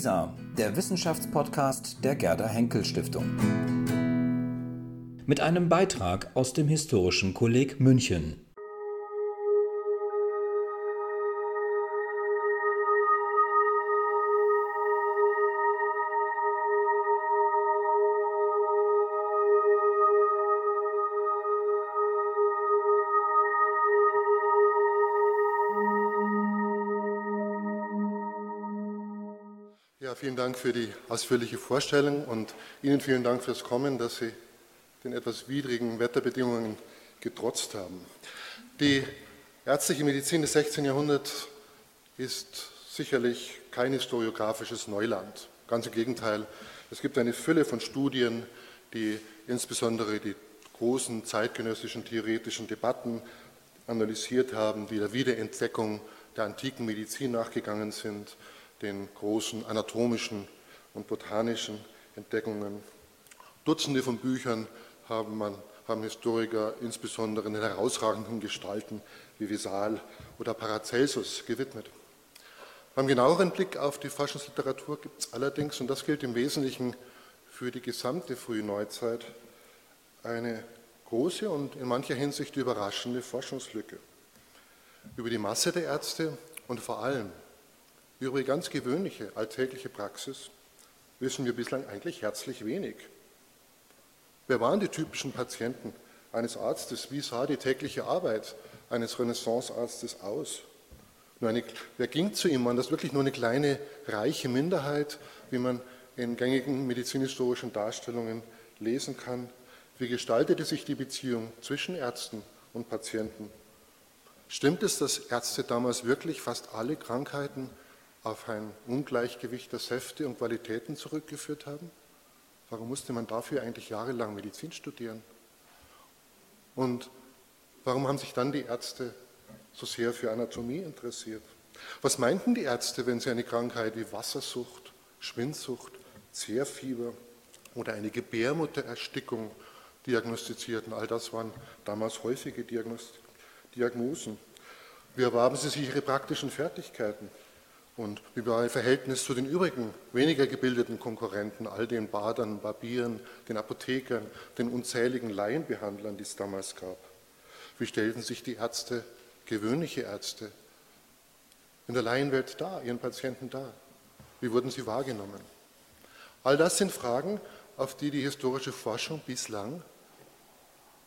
WISA, der Wissenschaftspodcast der Gerda Henkel Stiftung. Mit einem Beitrag aus dem Historischen Kolleg München. Vielen Dank für die ausführliche Vorstellung und Ihnen vielen Dank fürs Kommen, dass Sie den etwas widrigen Wetterbedingungen getrotzt haben. Die ärztliche Medizin des 16. Jahrhunderts ist sicherlich kein historiografisches Neuland. Ganz im Gegenteil, es gibt eine Fülle von Studien, die insbesondere die großen zeitgenössischen theoretischen Debatten analysiert haben, die der Wiederentdeckung der antiken Medizin nachgegangen sind den großen anatomischen und botanischen Entdeckungen. Dutzende von Büchern haben, man, haben Historiker insbesondere in herausragenden Gestalten wie Vesal oder Paracelsus gewidmet. Beim genaueren Blick auf die Forschungsliteratur gibt es allerdings, und das gilt im Wesentlichen für die gesamte frühe Neuzeit, eine große und in mancher Hinsicht überraschende Forschungslücke. Über die Masse der Ärzte und vor allem über die ganz gewöhnliche alltägliche Praxis wissen wir bislang eigentlich herzlich wenig. Wer waren die typischen Patienten eines Arztes? Wie sah die tägliche Arbeit eines Renaissancearztes aus? Nur eine, wer ging zu ihm? War das wirklich nur eine kleine, reiche Minderheit, wie man in gängigen medizinhistorischen Darstellungen lesen kann? Wie gestaltete sich die Beziehung zwischen Ärzten und Patienten? Stimmt es, dass Ärzte damals wirklich fast alle Krankheiten auf ein Ungleichgewicht der Säfte und Qualitäten zurückgeführt haben? Warum musste man dafür eigentlich jahrelang Medizin studieren? Und warum haben sich dann die Ärzte so sehr für Anatomie interessiert? Was meinten die Ärzte, wenn sie eine Krankheit wie Wassersucht, Schwindsucht, Zehrfieber oder eine Gebärmuttererstickung diagnostizierten? All das waren damals häufige Diagnosen. Wie erwarben sie sich ihre praktischen Fertigkeiten? Und wie war ihr Verhältnis zu den übrigen, weniger gebildeten Konkurrenten, all den Badern, Barbieren, den Apothekern, den unzähligen Laienbehandlern, die es damals gab? Wie stellten sich die Ärzte, gewöhnliche Ärzte, in der Laienwelt dar, ihren Patienten dar? Wie wurden sie wahrgenommen? All das sind Fragen, auf die die historische Forschung bislang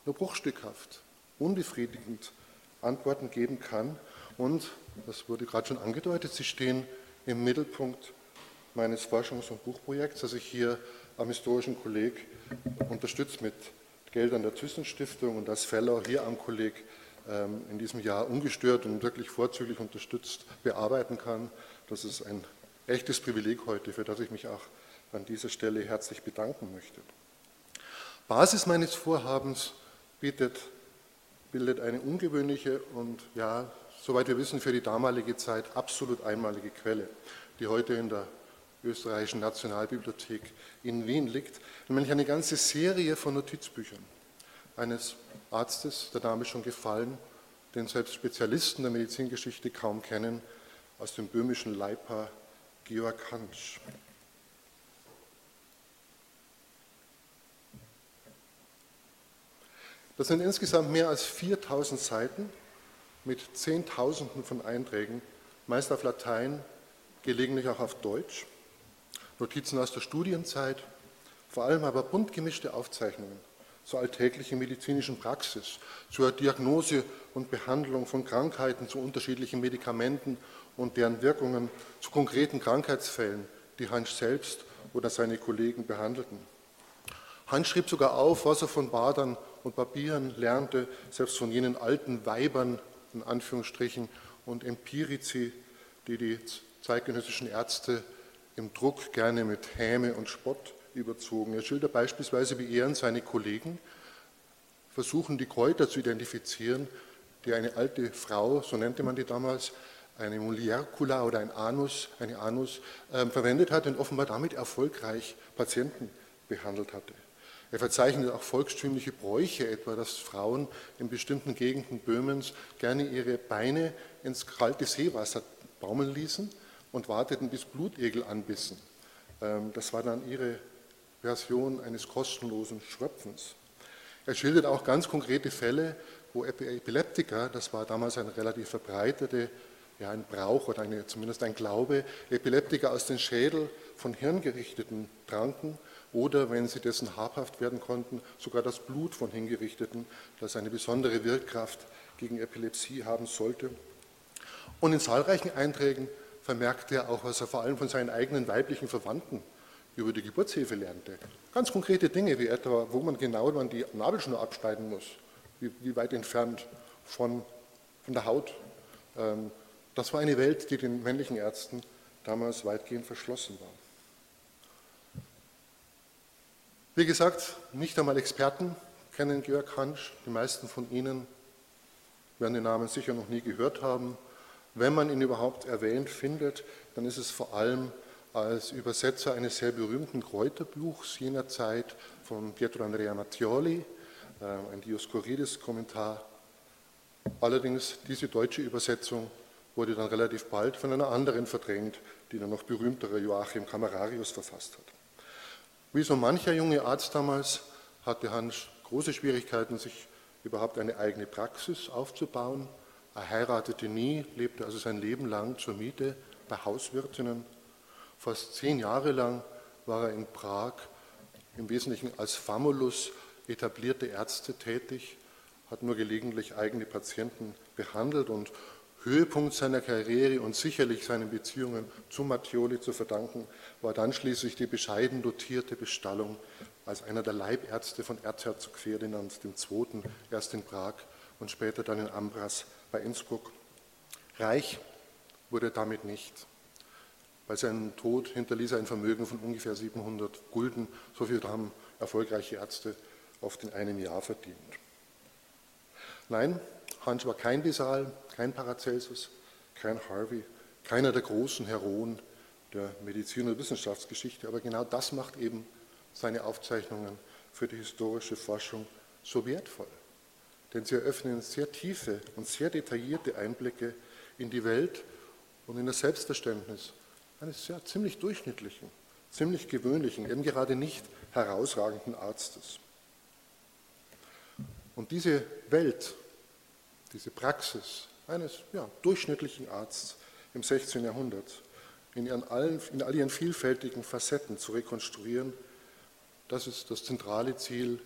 nur bruchstückhaft, unbefriedigend Antworten geben kann und das wurde gerade schon angedeutet, Sie stehen im Mittelpunkt meines Forschungs- und Buchprojekts, das ich hier am Historischen Kolleg unterstützt mit Geldern der Thyssen-Stiftung und das Fellow hier am Kolleg ähm, in diesem Jahr ungestört und wirklich vorzüglich unterstützt bearbeiten kann. Das ist ein echtes Privileg heute, für das ich mich auch an dieser Stelle herzlich bedanken möchte. Basis meines Vorhabens bietet, bildet eine ungewöhnliche und ja soweit wir wissen, für die damalige Zeit absolut einmalige Quelle, die heute in der österreichischen Nationalbibliothek in Wien liegt, nämlich eine ganze Serie von Notizbüchern eines Arztes, der Name schon gefallen, den selbst Spezialisten der Medizingeschichte kaum kennen, aus dem böhmischen Leipa Georg Hansch. Das sind insgesamt mehr als 4000 Seiten mit Zehntausenden von Einträgen, meist auf Latein, gelegentlich auch auf Deutsch, Notizen aus der Studienzeit, vor allem aber bunt gemischte Aufzeichnungen zur alltäglichen medizinischen Praxis, zur Diagnose und Behandlung von Krankheiten, zu unterschiedlichen Medikamenten und deren Wirkungen, zu konkreten Krankheitsfällen, die Hans selbst oder seine Kollegen behandelten. Hans schrieb sogar auf, was er von Badern und Barbieren lernte, selbst von jenen alten Weibern in Anführungsstrichen, und Empirici, die die zeitgenössischen Ärzte im Druck gerne mit Häme und Spott überzogen. Er schildert beispielsweise, wie er und seine Kollegen versuchen, die Kräuter zu identifizieren, die eine alte Frau, so nannte man die damals, eine Muliercula oder ein Anus, eine Anus äh, verwendet hat und offenbar damit erfolgreich Patienten behandelt hatte. Er verzeichnet auch volkstümliche Bräuche, etwa dass Frauen in bestimmten Gegenden Böhmens gerne ihre Beine ins kalte Seewasser baumeln ließen und warteten, bis Blutegel anbissen. Ähm, das war dann ihre Version eines kostenlosen Schröpfens. Er schildert auch ganz konkrete Fälle, wo Epileptiker, das war damals eine relativ verbreitete, ja ein Brauch oder eine, zumindest ein Glaube, Epileptiker aus den Schädel von Hirngerichteten tranken oder, wenn sie dessen habhaft werden konnten, sogar das Blut von Hingerichteten, das eine besondere Wirkkraft gegen Epilepsie haben sollte. Und in zahlreichen Einträgen vermerkte er auch, was er vor allem von seinen eigenen weiblichen Verwandten über die Geburtshilfe lernte. Ganz konkrete Dinge, wie etwa, wo man genau man die Nabelschnur abschneiden muss, wie, wie weit entfernt von, von der Haut. Ähm, das war eine Welt, die den männlichen Ärzten damals weitgehend verschlossen war. Wie gesagt, nicht einmal Experten kennen Georg Hansch. Die meisten von Ihnen werden den Namen sicher noch nie gehört haben. Wenn man ihn überhaupt erwähnt findet, dann ist es vor allem als Übersetzer eines sehr berühmten Kräuterbuchs jener Zeit von Pietro Andrea Mattioli, äh, ein Dioskurides-Kommentar. Allerdings diese deutsche Übersetzung wurde dann relativ bald von einer anderen verdrängt, die dann noch berühmtere Joachim Camerarius verfasst hat. Wie so mancher junge Arzt damals hatte Hans große Schwierigkeiten, sich überhaupt eine eigene Praxis aufzubauen. Er heiratete nie, lebte also sein Leben lang zur Miete bei Hauswirtinnen. Fast zehn Jahre lang war er in Prag im Wesentlichen als Famulus etablierte Ärzte tätig, hat nur gelegentlich eigene Patienten behandelt und Höhepunkt seiner Karriere und sicherlich seinen Beziehungen zu Mattioli zu verdanken, war dann schließlich die bescheiden dotierte Bestallung als einer der Leibärzte von Erzherzog Ferdinand II., erst in Prag und später dann in Ambras bei Innsbruck. Reich wurde er damit nicht. Bei seinem Tod hinterließ er ein Vermögen von ungefähr 700 Gulden. So viel haben erfolgreiche Ärzte oft in einem Jahr verdient. Nein, Hans war kein Desal, kein Paracelsus, kein Harvey, keiner der großen Heroen der Medizin- und Wissenschaftsgeschichte, aber genau das macht eben seine Aufzeichnungen für die historische Forschung so wertvoll. Denn sie eröffnen sehr tiefe und sehr detaillierte Einblicke in die Welt und in das Selbstverständnis eines ja, ziemlich durchschnittlichen, ziemlich gewöhnlichen, eben gerade nicht herausragenden Arztes. Und diese Welt, diese Praxis eines ja, durchschnittlichen Arztes im 16. Jahrhundert in, allen, in all ihren vielfältigen Facetten zu rekonstruieren, das ist das zentrale Ziel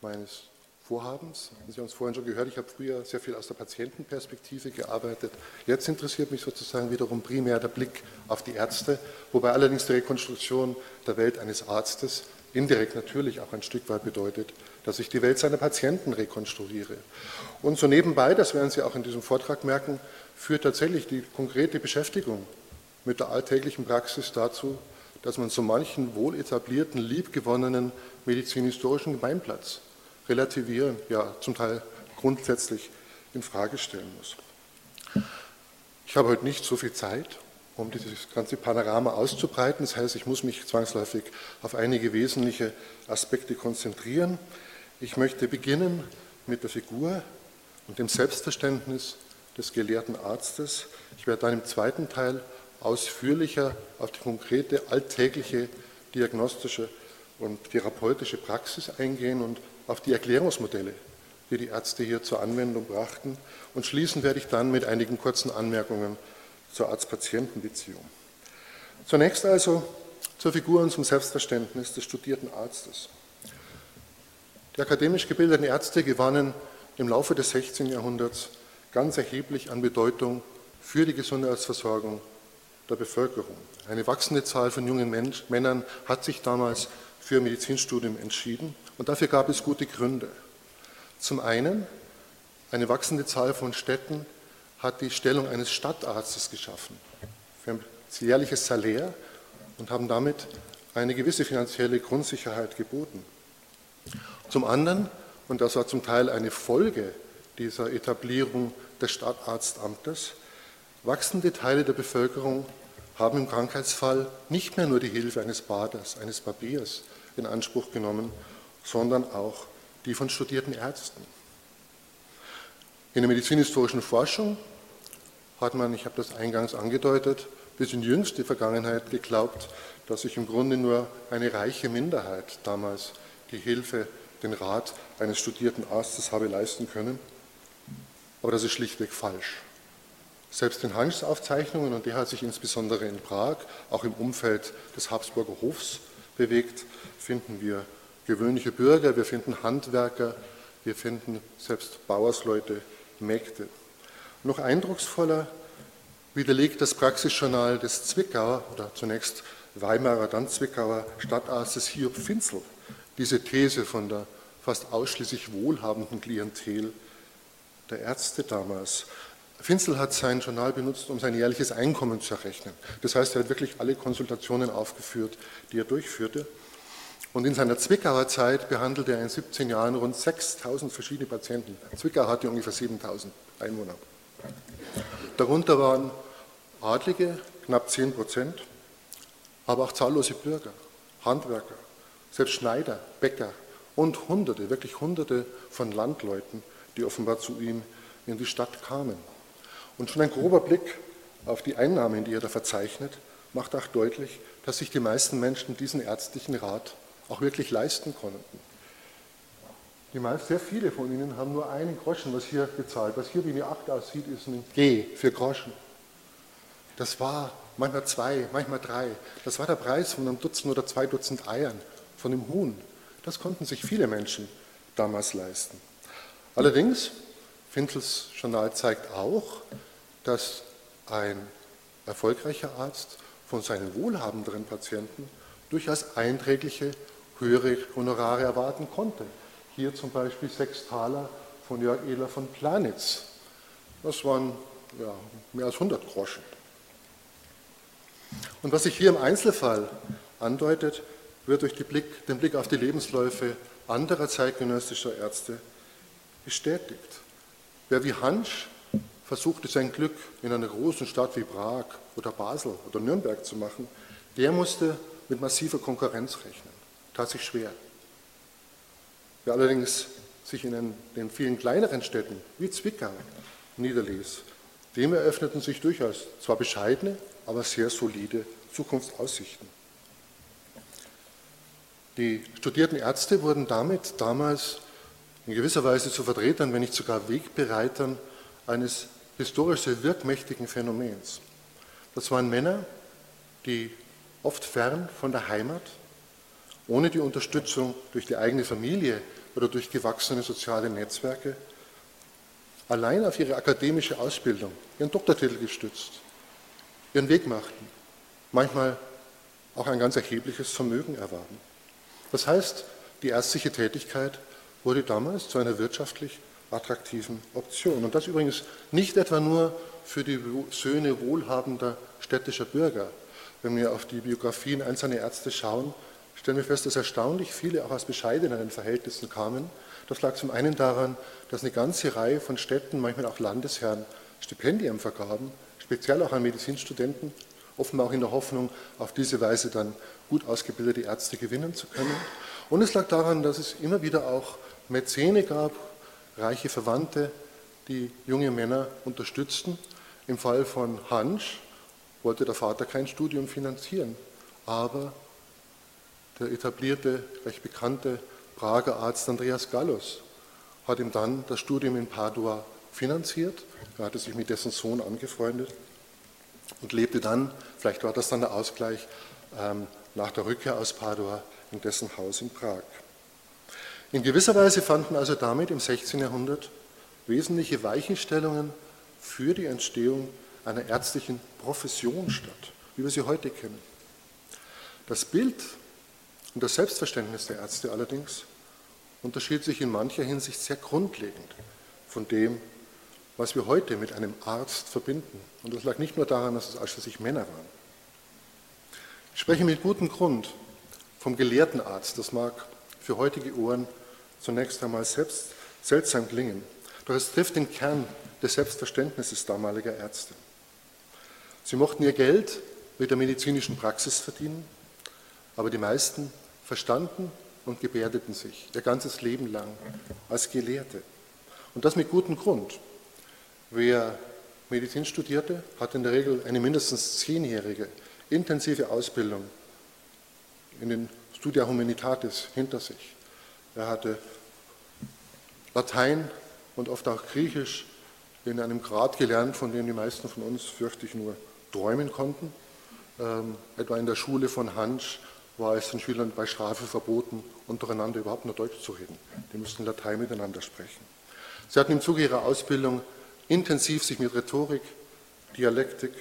meines Vorhabens. Sie haben es vorhin schon gehört, ich habe früher sehr viel aus der Patientenperspektive gearbeitet. Jetzt interessiert mich sozusagen wiederum primär der Blick auf die Ärzte, wobei allerdings die Rekonstruktion der Welt eines Arztes indirekt natürlich auch ein Stück weit bedeutet, dass ich die Welt seiner Patienten rekonstruiere. Und so nebenbei, das werden Sie auch in diesem Vortrag merken, führt tatsächlich die konkrete Beschäftigung mit der alltäglichen Praxis dazu, dass man so manchen wohl etablierten, liebgewonnenen medizinhistorischen Gemeinplatz relativieren, ja zum Teil grundsätzlich in Frage stellen muss. Ich habe heute nicht so viel Zeit, um dieses ganze Panorama auszubreiten. Das heißt, ich muss mich zwangsläufig auf einige wesentliche Aspekte konzentrieren. Ich möchte beginnen mit der Figur und dem Selbstverständnis des gelehrten Arztes. Ich werde dann im zweiten Teil ausführlicher auf die konkrete alltägliche diagnostische und therapeutische Praxis eingehen und auf die Erklärungsmodelle, die die Ärzte hier zur Anwendung brachten. Und schließen werde ich dann mit einigen kurzen Anmerkungen zur Arzt-Patienten-Beziehung. Zunächst also zur Figur und zum Selbstverständnis des studierten Arztes. Die akademisch gebildeten Ärzte gewannen im Laufe des 16. Jahrhunderts ganz erheblich an Bedeutung für die Gesundheitsversorgung der Bevölkerung. Eine wachsende Zahl von jungen Mensch, Männern hat sich damals für Medizinstudium entschieden und dafür gab es gute Gründe. Zum einen, eine wachsende Zahl von Städten hat die Stellung eines Stadtarztes geschaffen für ein jährliches Salär und haben damit eine gewisse finanzielle Grundsicherheit geboten. Zum anderen, und das war zum Teil eine Folge dieser Etablierung des Stadtarztamtes, wachsende Teile der Bevölkerung haben im Krankheitsfall nicht mehr nur die Hilfe eines Baders, eines Barbiers in Anspruch genommen, sondern auch die von studierten Ärzten. In der medizinhistorischen Forschung, hat man, ich habe das eingangs angedeutet, bis in jüngste Vergangenheit geglaubt, dass sich im Grunde nur eine reiche Minderheit damals die Hilfe, den Rat eines studierten Arztes habe leisten können. Aber das ist schlichtweg falsch. Selbst in Hanschs Aufzeichnungen, und der hat sich insbesondere in Prag, auch im Umfeld des Habsburger Hofs bewegt, finden wir gewöhnliche Bürger, wir finden Handwerker, wir finden selbst Bauersleute, Mägde. Noch eindrucksvoller widerlegt das Praxisjournal des Zwickauer oder zunächst Weimarer, dann Zwickauer Stadtarztes Hiob Finzel diese These von der fast ausschließlich wohlhabenden Klientel der Ärzte damals. Finzel hat sein Journal benutzt, um sein jährliches Einkommen zu errechnen. Das heißt, er hat wirklich alle Konsultationen aufgeführt, die er durchführte. Und in seiner Zwickauer Zeit behandelte er in 17 Jahren rund 6000 verschiedene Patienten. Zwickau hatte ungefähr 7000 Einwohner. Darunter waren Adlige, knapp 10 Prozent, aber auch zahllose Bürger, Handwerker, selbst Schneider, Bäcker und Hunderte, wirklich Hunderte von Landleuten, die offenbar zu ihm in die Stadt kamen. Und schon ein grober Blick auf die Einnahmen, die er da verzeichnet, macht auch deutlich, dass sich die meisten Menschen diesen ärztlichen Rat auch wirklich leisten konnten. Die meisten, sehr viele von ihnen haben nur einen Groschen, was hier bezahlt. Was hier wie eine Acht aussieht, ist ein G für Groschen. Das war manchmal zwei, manchmal drei. Das war der Preis von einem Dutzend oder zwei Dutzend Eiern, von dem Huhn. Das konnten sich viele Menschen damals leisten. Allerdings, Findels Journal zeigt auch, dass ein erfolgreicher Arzt von seinen wohlhabenderen Patienten durchaus einträgliche höhere Honorare erwarten konnte. Hier zum Beispiel sechs Taler von Jörg Ehler von Planitz. Das waren ja, mehr als 100 Groschen. Und was sich hier im Einzelfall andeutet, wird durch Blick, den Blick auf die Lebensläufe anderer zeitgenössischer Ärzte bestätigt. Wer wie Hansch versuchte, sein Glück in einer großen Stadt wie Prag oder Basel oder Nürnberg zu machen, der musste mit massiver Konkurrenz rechnen. Tat sich schwer. Wer allerdings sich in den vielen kleineren Städten wie Zwickau niederließ, dem eröffneten sich durchaus zwar bescheidene, aber sehr solide Zukunftsaussichten. Die studierten Ärzte wurden damit damals in gewisser Weise zu Vertretern, wenn nicht sogar Wegbereitern eines historisch sehr wirkmächtigen Phänomens. Das waren Männer, die oft fern von der Heimat ohne die Unterstützung durch die eigene Familie oder durch gewachsene soziale Netzwerke, allein auf ihre akademische Ausbildung, ihren Doktortitel gestützt, ihren Weg machten, manchmal auch ein ganz erhebliches Vermögen erwarben. Das heißt, die ärztliche Tätigkeit wurde damals zu einer wirtschaftlich attraktiven Option. Und das übrigens nicht etwa nur für die Söhne wohlhabender städtischer Bürger. Wenn wir auf die Biografien einzelner Ärzte schauen, stellen wir fest, dass erstaunlich viele auch aus bescheideneren Verhältnissen kamen. Das lag zum einen daran, dass eine ganze Reihe von Städten, manchmal auch Landesherren, Stipendien vergaben, speziell auch an Medizinstudenten, offenbar auch in der Hoffnung, auf diese Weise dann gut ausgebildete Ärzte gewinnen zu können. Und es lag daran, dass es immer wieder auch Mäzene gab, reiche Verwandte, die junge Männer unterstützten. Im Fall von Hansch wollte der Vater kein Studium finanzieren, aber der etablierte, recht bekannte Prager Arzt Andreas Gallus hat ihm dann das Studium in Padua finanziert. Er hatte sich mit dessen Sohn angefreundet und lebte dann, vielleicht war das dann der Ausgleich, ähm, nach der Rückkehr aus Padua in dessen Haus in Prag. In gewisser Weise fanden also damit im 16. Jahrhundert wesentliche Weichenstellungen für die Entstehung einer ärztlichen Profession statt, wie wir sie heute kennen. Das Bild und das Selbstverständnis der Ärzte allerdings unterschied sich in mancher Hinsicht sehr grundlegend von dem, was wir heute mit einem Arzt verbinden. Und das lag nicht nur daran, dass es ausschließlich Männer waren. Ich spreche mit gutem Grund vom gelehrten Arzt. Das mag für heutige Ohren zunächst einmal selbst seltsam klingen, doch es trifft den Kern des Selbstverständnisses damaliger Ärzte. Sie mochten ihr Geld mit der medizinischen Praxis verdienen, aber die meisten verstanden und gebärdeten sich ihr ganzes Leben lang als Gelehrte. Und das mit gutem Grund. Wer Medizin studierte, hat in der Regel eine mindestens zehnjährige intensive Ausbildung in den Studia Humanitatis hinter sich. Er hatte Latein und oft auch Griechisch in einem Grad gelernt, von dem die meisten von uns, fürchte ich, nur träumen konnten. Ähm, etwa in der Schule von Hansch war es den Schülern bei Strafe verboten, untereinander überhaupt nur Deutsch zu reden. Die mussten Latein miteinander sprechen. Sie hatten im Zuge ihrer Ausbildung intensiv sich mit Rhetorik, Dialektik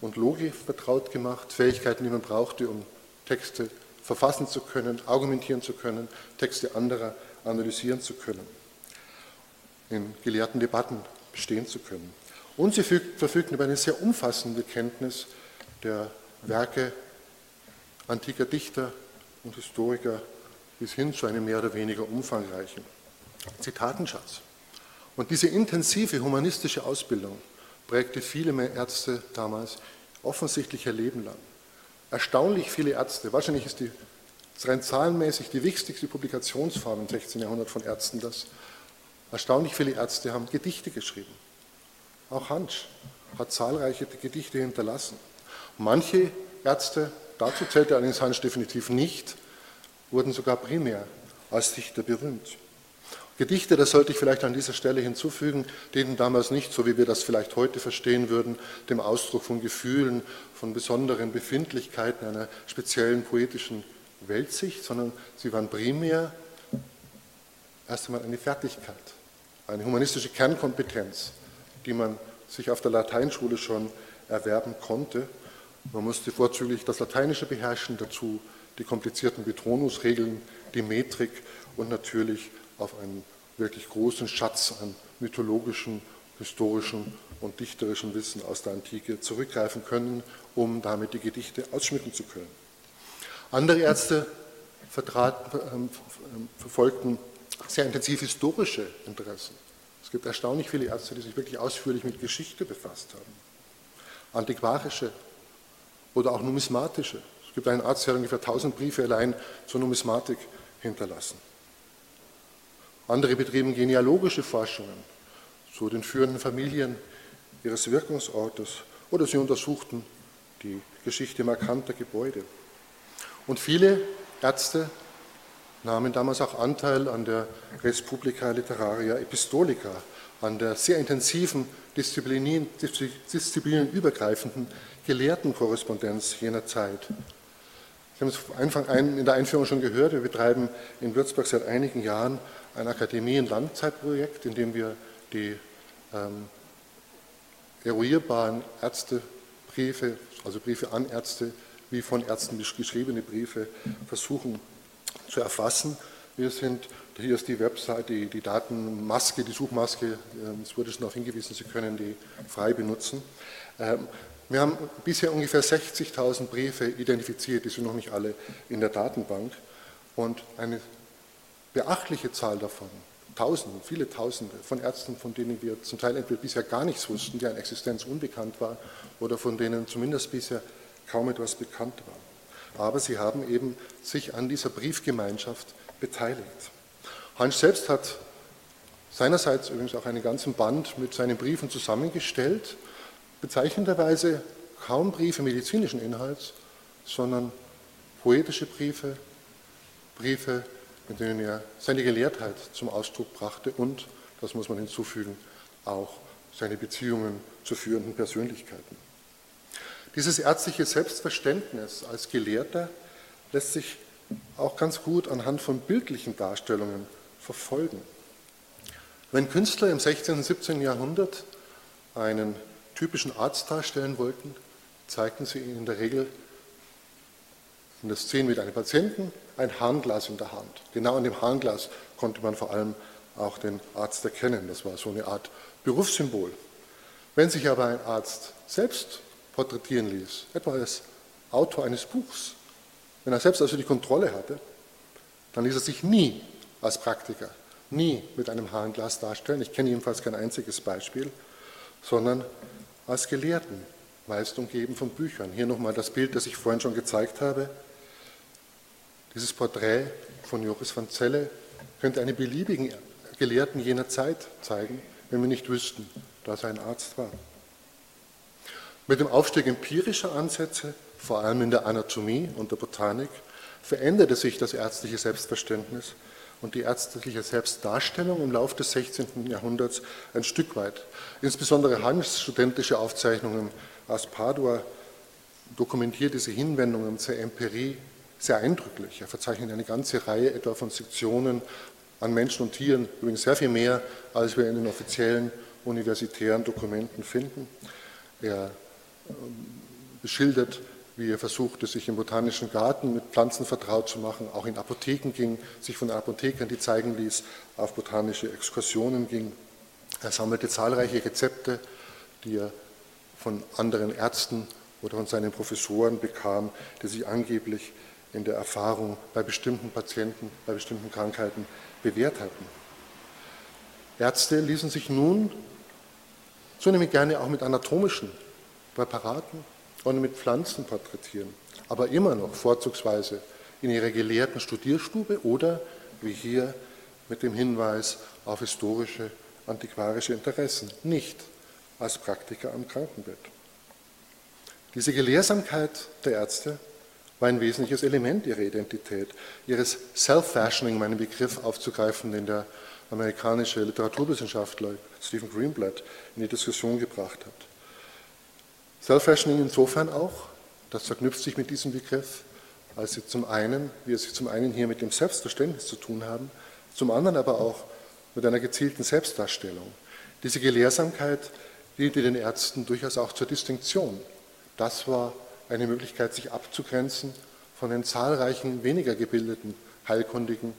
und Logik vertraut gemacht, Fähigkeiten, die man brauchte, um Texte verfassen zu können, argumentieren zu können, Texte anderer analysieren zu können, in gelehrten Debatten bestehen zu können. Und sie verfügten über eine sehr umfassende Kenntnis der Werke antiker Dichter und Historiker bis hin zu einem mehr oder weniger umfangreichen Zitatenschatz. Und diese intensive humanistische Ausbildung prägte viele mehr Ärzte damals offensichtlich ihr Leben lang. Erstaunlich viele Ärzte, wahrscheinlich ist die rein zahlenmäßig die wichtigste Publikationsform im 16. Jahrhundert von Ärzten das. Erstaunlich viele Ärzte haben Gedichte geschrieben. Auch Hansch hat zahlreiche Gedichte hinterlassen. Manche Ärzte, dazu zählte allerdings Hansch definitiv nicht, wurden sogar primär als Dichter berühmt. Gedichte, das sollte ich vielleicht an dieser Stelle hinzufügen, dienten damals nicht, so wie wir das vielleicht heute verstehen würden, dem Ausdruck von Gefühlen, von besonderen Befindlichkeiten einer speziellen poetischen Weltsicht, sondern sie waren primär erst einmal eine Fertigkeit, eine humanistische Kernkompetenz, die man sich auf der Lateinschule schon erwerben konnte. Man musste vorzüglich das Lateinische beherrschen, dazu die komplizierten Betonungsregeln, die Metrik und natürlich auf einen wirklich großen Schatz an mythologischen, historischen und dichterischen Wissen aus der Antike zurückgreifen können, um damit die Gedichte ausschmücken zu können. Andere Ärzte ähm, verfolgten sehr intensiv historische Interessen. Es gibt erstaunlich viele Ärzte, die sich wirklich ausführlich mit Geschichte befasst haben. Antiquarische oder auch numismatische. Es gibt einen Arzt, der ungefähr 1000 Briefe allein zur Numismatik hinterlassen. Andere betrieben genealogische Forschungen zu den führenden Familien ihres Wirkungsortes oder sie untersuchten die Geschichte markanter Gebäude. Und viele Ärzte nahmen damals auch Anteil an der Respublica Literaria Epistolica, an der sehr intensiven, disziplinenübergreifenden Gelehrtenkorrespondenz jener Zeit. Sie haben es in der Einführung schon gehört, wir betreiben in Würzburg seit einigen Jahren ein Akademien-Langzeitprojekt, in dem wir die ähm, eruierbaren Ärztebriefe, also Briefe an Ärzte, wie von Ärzten geschriebene Briefe versuchen zu erfassen. Wir sind, hier ist die Website, die, die Datenmaske, die Suchmaske, ähm, es wurde schon darauf hingewiesen, Sie können die frei benutzen. Ähm, wir haben bisher ungefähr 60.000 Briefe identifiziert, die sind noch nicht alle in der Datenbank. Und eine beachtliche Zahl davon, Tausende, viele Tausende von Ärzten, von denen wir zum Teil entweder bisher gar nichts wussten, deren Existenz unbekannt war, oder von denen zumindest bisher kaum etwas bekannt war. Aber sie haben eben sich an dieser Briefgemeinschaft beteiligt. Hans selbst hat seinerseits übrigens auch einen ganzen Band mit seinen Briefen zusammengestellt, bezeichnenderweise kaum Briefe medizinischen Inhalts, sondern poetische Briefe, Briefe, in denen er seine Gelehrtheit zum Ausdruck brachte und, das muss man hinzufügen, auch seine Beziehungen zu führenden Persönlichkeiten. Dieses ärztliche Selbstverständnis als Gelehrter lässt sich auch ganz gut anhand von bildlichen Darstellungen verfolgen. Wenn Künstler im 16. und 17. Jahrhundert einen typischen Arzt darstellen wollten, zeigten sie ihn in der Regel in der Szene mit einem Patienten ein Harnglas in der Hand. Genau an dem Harnglas konnte man vor allem auch den Arzt erkennen. Das war so eine Art Berufssymbol. Wenn sich aber ein Arzt selbst porträtieren ließ, etwa als Autor eines Buchs. Wenn er selbst also die Kontrolle hatte, dann ließ er sich nie als Praktiker, nie mit einem Haarenglas darstellen, ich kenne jedenfalls kein einziges Beispiel, sondern als Gelehrten, meist umgeben von Büchern. Hier nochmal das Bild, das ich vorhin schon gezeigt habe. Dieses Porträt von Joris van Zelle könnte einen beliebigen Gelehrten jener Zeit zeigen, wenn wir nicht wüssten, dass er ein Arzt war. Mit dem Aufstieg empirischer Ansätze, vor allem in der Anatomie und der Botanik, veränderte sich das ärztliche Selbstverständnis und die ärztliche Selbstdarstellung im Laufe des 16. Jahrhunderts ein Stück weit. Insbesondere Hans studentische Aufzeichnungen aus Padua dokumentiert diese Hinwendungen zur Empirie sehr eindrücklich. Er verzeichnet eine ganze Reihe etwa von Sektionen an Menschen und Tieren, übrigens sehr viel mehr, als wir in den offiziellen universitären Dokumenten finden. Er beschildert, wie er versuchte, sich im botanischen Garten mit Pflanzen vertraut zu machen, auch in Apotheken ging, sich von Apothekern die zeigen ließ, auf botanische Exkursionen ging. Er sammelte zahlreiche Rezepte, die er von anderen Ärzten oder von seinen Professoren bekam, die sich angeblich in der Erfahrung bei bestimmten Patienten, bei bestimmten Krankheiten bewährt hatten. Ärzte ließen sich nun zunehmend gerne auch mit anatomischen Präparaten und mit Pflanzen porträtieren, aber immer noch vorzugsweise in ihrer gelehrten Studierstube oder, wie hier, mit dem Hinweis auf historische, antiquarische Interessen, nicht als Praktiker am Krankenbett. Diese Gelehrsamkeit der Ärzte war ein wesentliches Element ihrer Identität, ihres Self-Fashioning, meinen Begriff aufzugreifen, den der amerikanische Literaturwissenschaftler Stephen Greenblatt in die Diskussion gebracht hat. Self-Fashioning insofern auch, das verknüpft sich mit diesem Begriff, als sie zum einen, wir sie zum einen hier mit dem Selbstverständnis zu tun haben, zum anderen aber auch mit einer gezielten Selbstdarstellung. Diese Gelehrsamkeit diente den Ärzten durchaus auch zur Distinktion. Das war eine Möglichkeit, sich abzugrenzen von den zahlreichen weniger gebildeten Heilkundigen,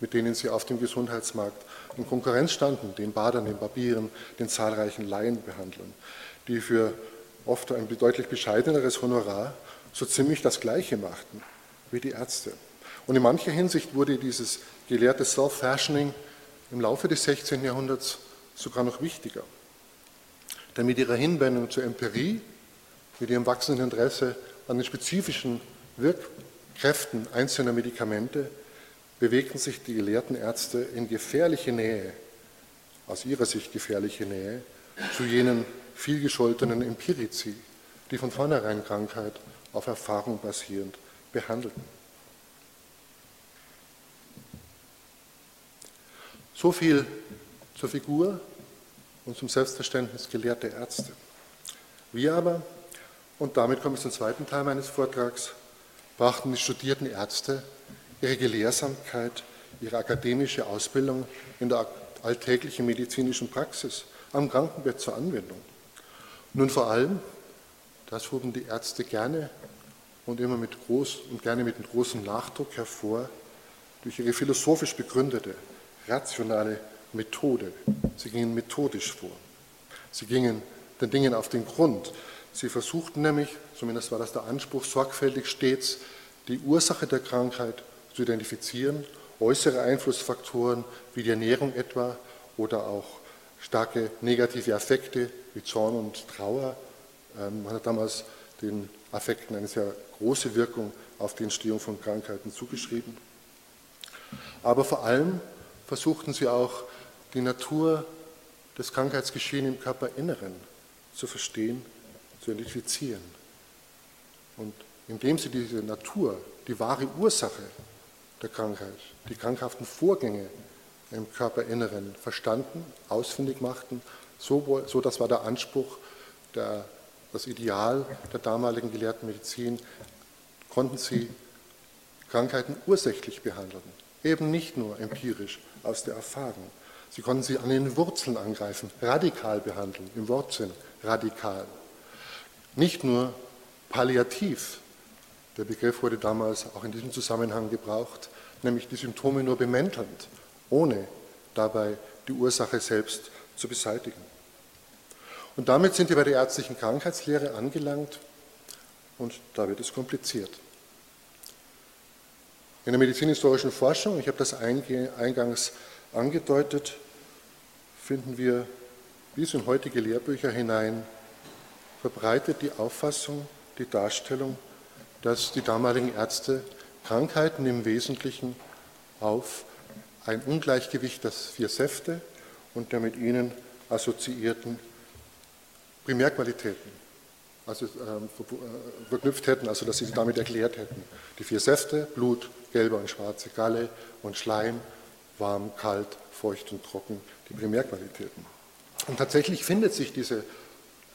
mit denen sie auf dem Gesundheitsmarkt in Konkurrenz standen, den Badern, den Barbieren, den zahlreichen Laienbehandlern, die für oft ein deutlich bescheideneres Honorar so ziemlich das Gleiche machten wie die Ärzte. Und in mancher Hinsicht wurde dieses gelehrte Self-Fashioning im Laufe des 16. Jahrhunderts sogar noch wichtiger. Denn mit ihrer Hinwendung zur Empirie, mit ihrem wachsenden Interesse an den spezifischen Wirkkräften einzelner Medikamente, bewegten sich die gelehrten Ärzte in gefährliche Nähe, aus ihrer Sicht gefährliche Nähe, zu jenen vielgescholtenen Empirici, die von vornherein Krankheit auf Erfahrung basierend behandelten. So viel zur Figur und zum Selbstverständnis gelehrter Ärzte. Wir aber, und damit komme ich zum zweiten Teil meines Vortrags, brachten die studierten Ärzte ihre Gelehrsamkeit, ihre akademische Ausbildung in der alltäglichen medizinischen Praxis am Krankenbett zur Anwendung. Nun vor allem, das hoben die Ärzte gerne und immer mit groß und gerne mit großem Nachdruck hervor, durch ihre philosophisch begründete, rationale Methode. Sie gingen methodisch vor. Sie gingen den Dingen auf den Grund. Sie versuchten nämlich, zumindest war das der Anspruch, sorgfältig stets die Ursache der Krankheit zu identifizieren, äußere Einflussfaktoren wie die Ernährung etwa oder auch starke negative Affekte wie Zorn und Trauer. Ähm, man hat damals den Affekten eine sehr große Wirkung auf die Entstehung von Krankheiten zugeschrieben. Aber vor allem versuchten sie auch die Natur des Krankheitsgeschehens im Körperinneren zu verstehen, zu identifizieren. Und indem sie diese Natur, die wahre Ursache der Krankheit, die krankhaften Vorgänge im Körperinneren verstanden, ausfindig machten. So, so das war der Anspruch, der, das Ideal der damaligen gelehrten Medizin, konnten sie Krankheiten ursächlich behandeln, eben nicht nur empirisch aus der Erfahrung. Sie konnten sie an den Wurzeln angreifen, radikal behandeln, im Wortsinn radikal. Nicht nur palliativ, der Begriff wurde damals auch in diesem Zusammenhang gebraucht, nämlich die Symptome nur bemäntelnd, ohne dabei die Ursache selbst zu beseitigen. Und damit sind wir bei der ärztlichen Krankheitslehre angelangt und da wird es kompliziert. In der medizinhistorischen Forschung, ich habe das eingangs angedeutet, finden wir bis in heutige Lehrbücher hinein verbreitet die Auffassung, die Darstellung, dass die damaligen Ärzte Krankheiten im Wesentlichen auf ein Ungleichgewicht der vier Säfte und der mit ihnen assoziierten Primärqualitäten also, ähm, äh, verknüpft hätten, also dass sie damit erklärt hätten. Die vier Säfte, Blut, gelbe und schwarze Galle und Schleim, warm, kalt, feucht und trocken, die Primärqualitäten. Und tatsächlich findet sich diese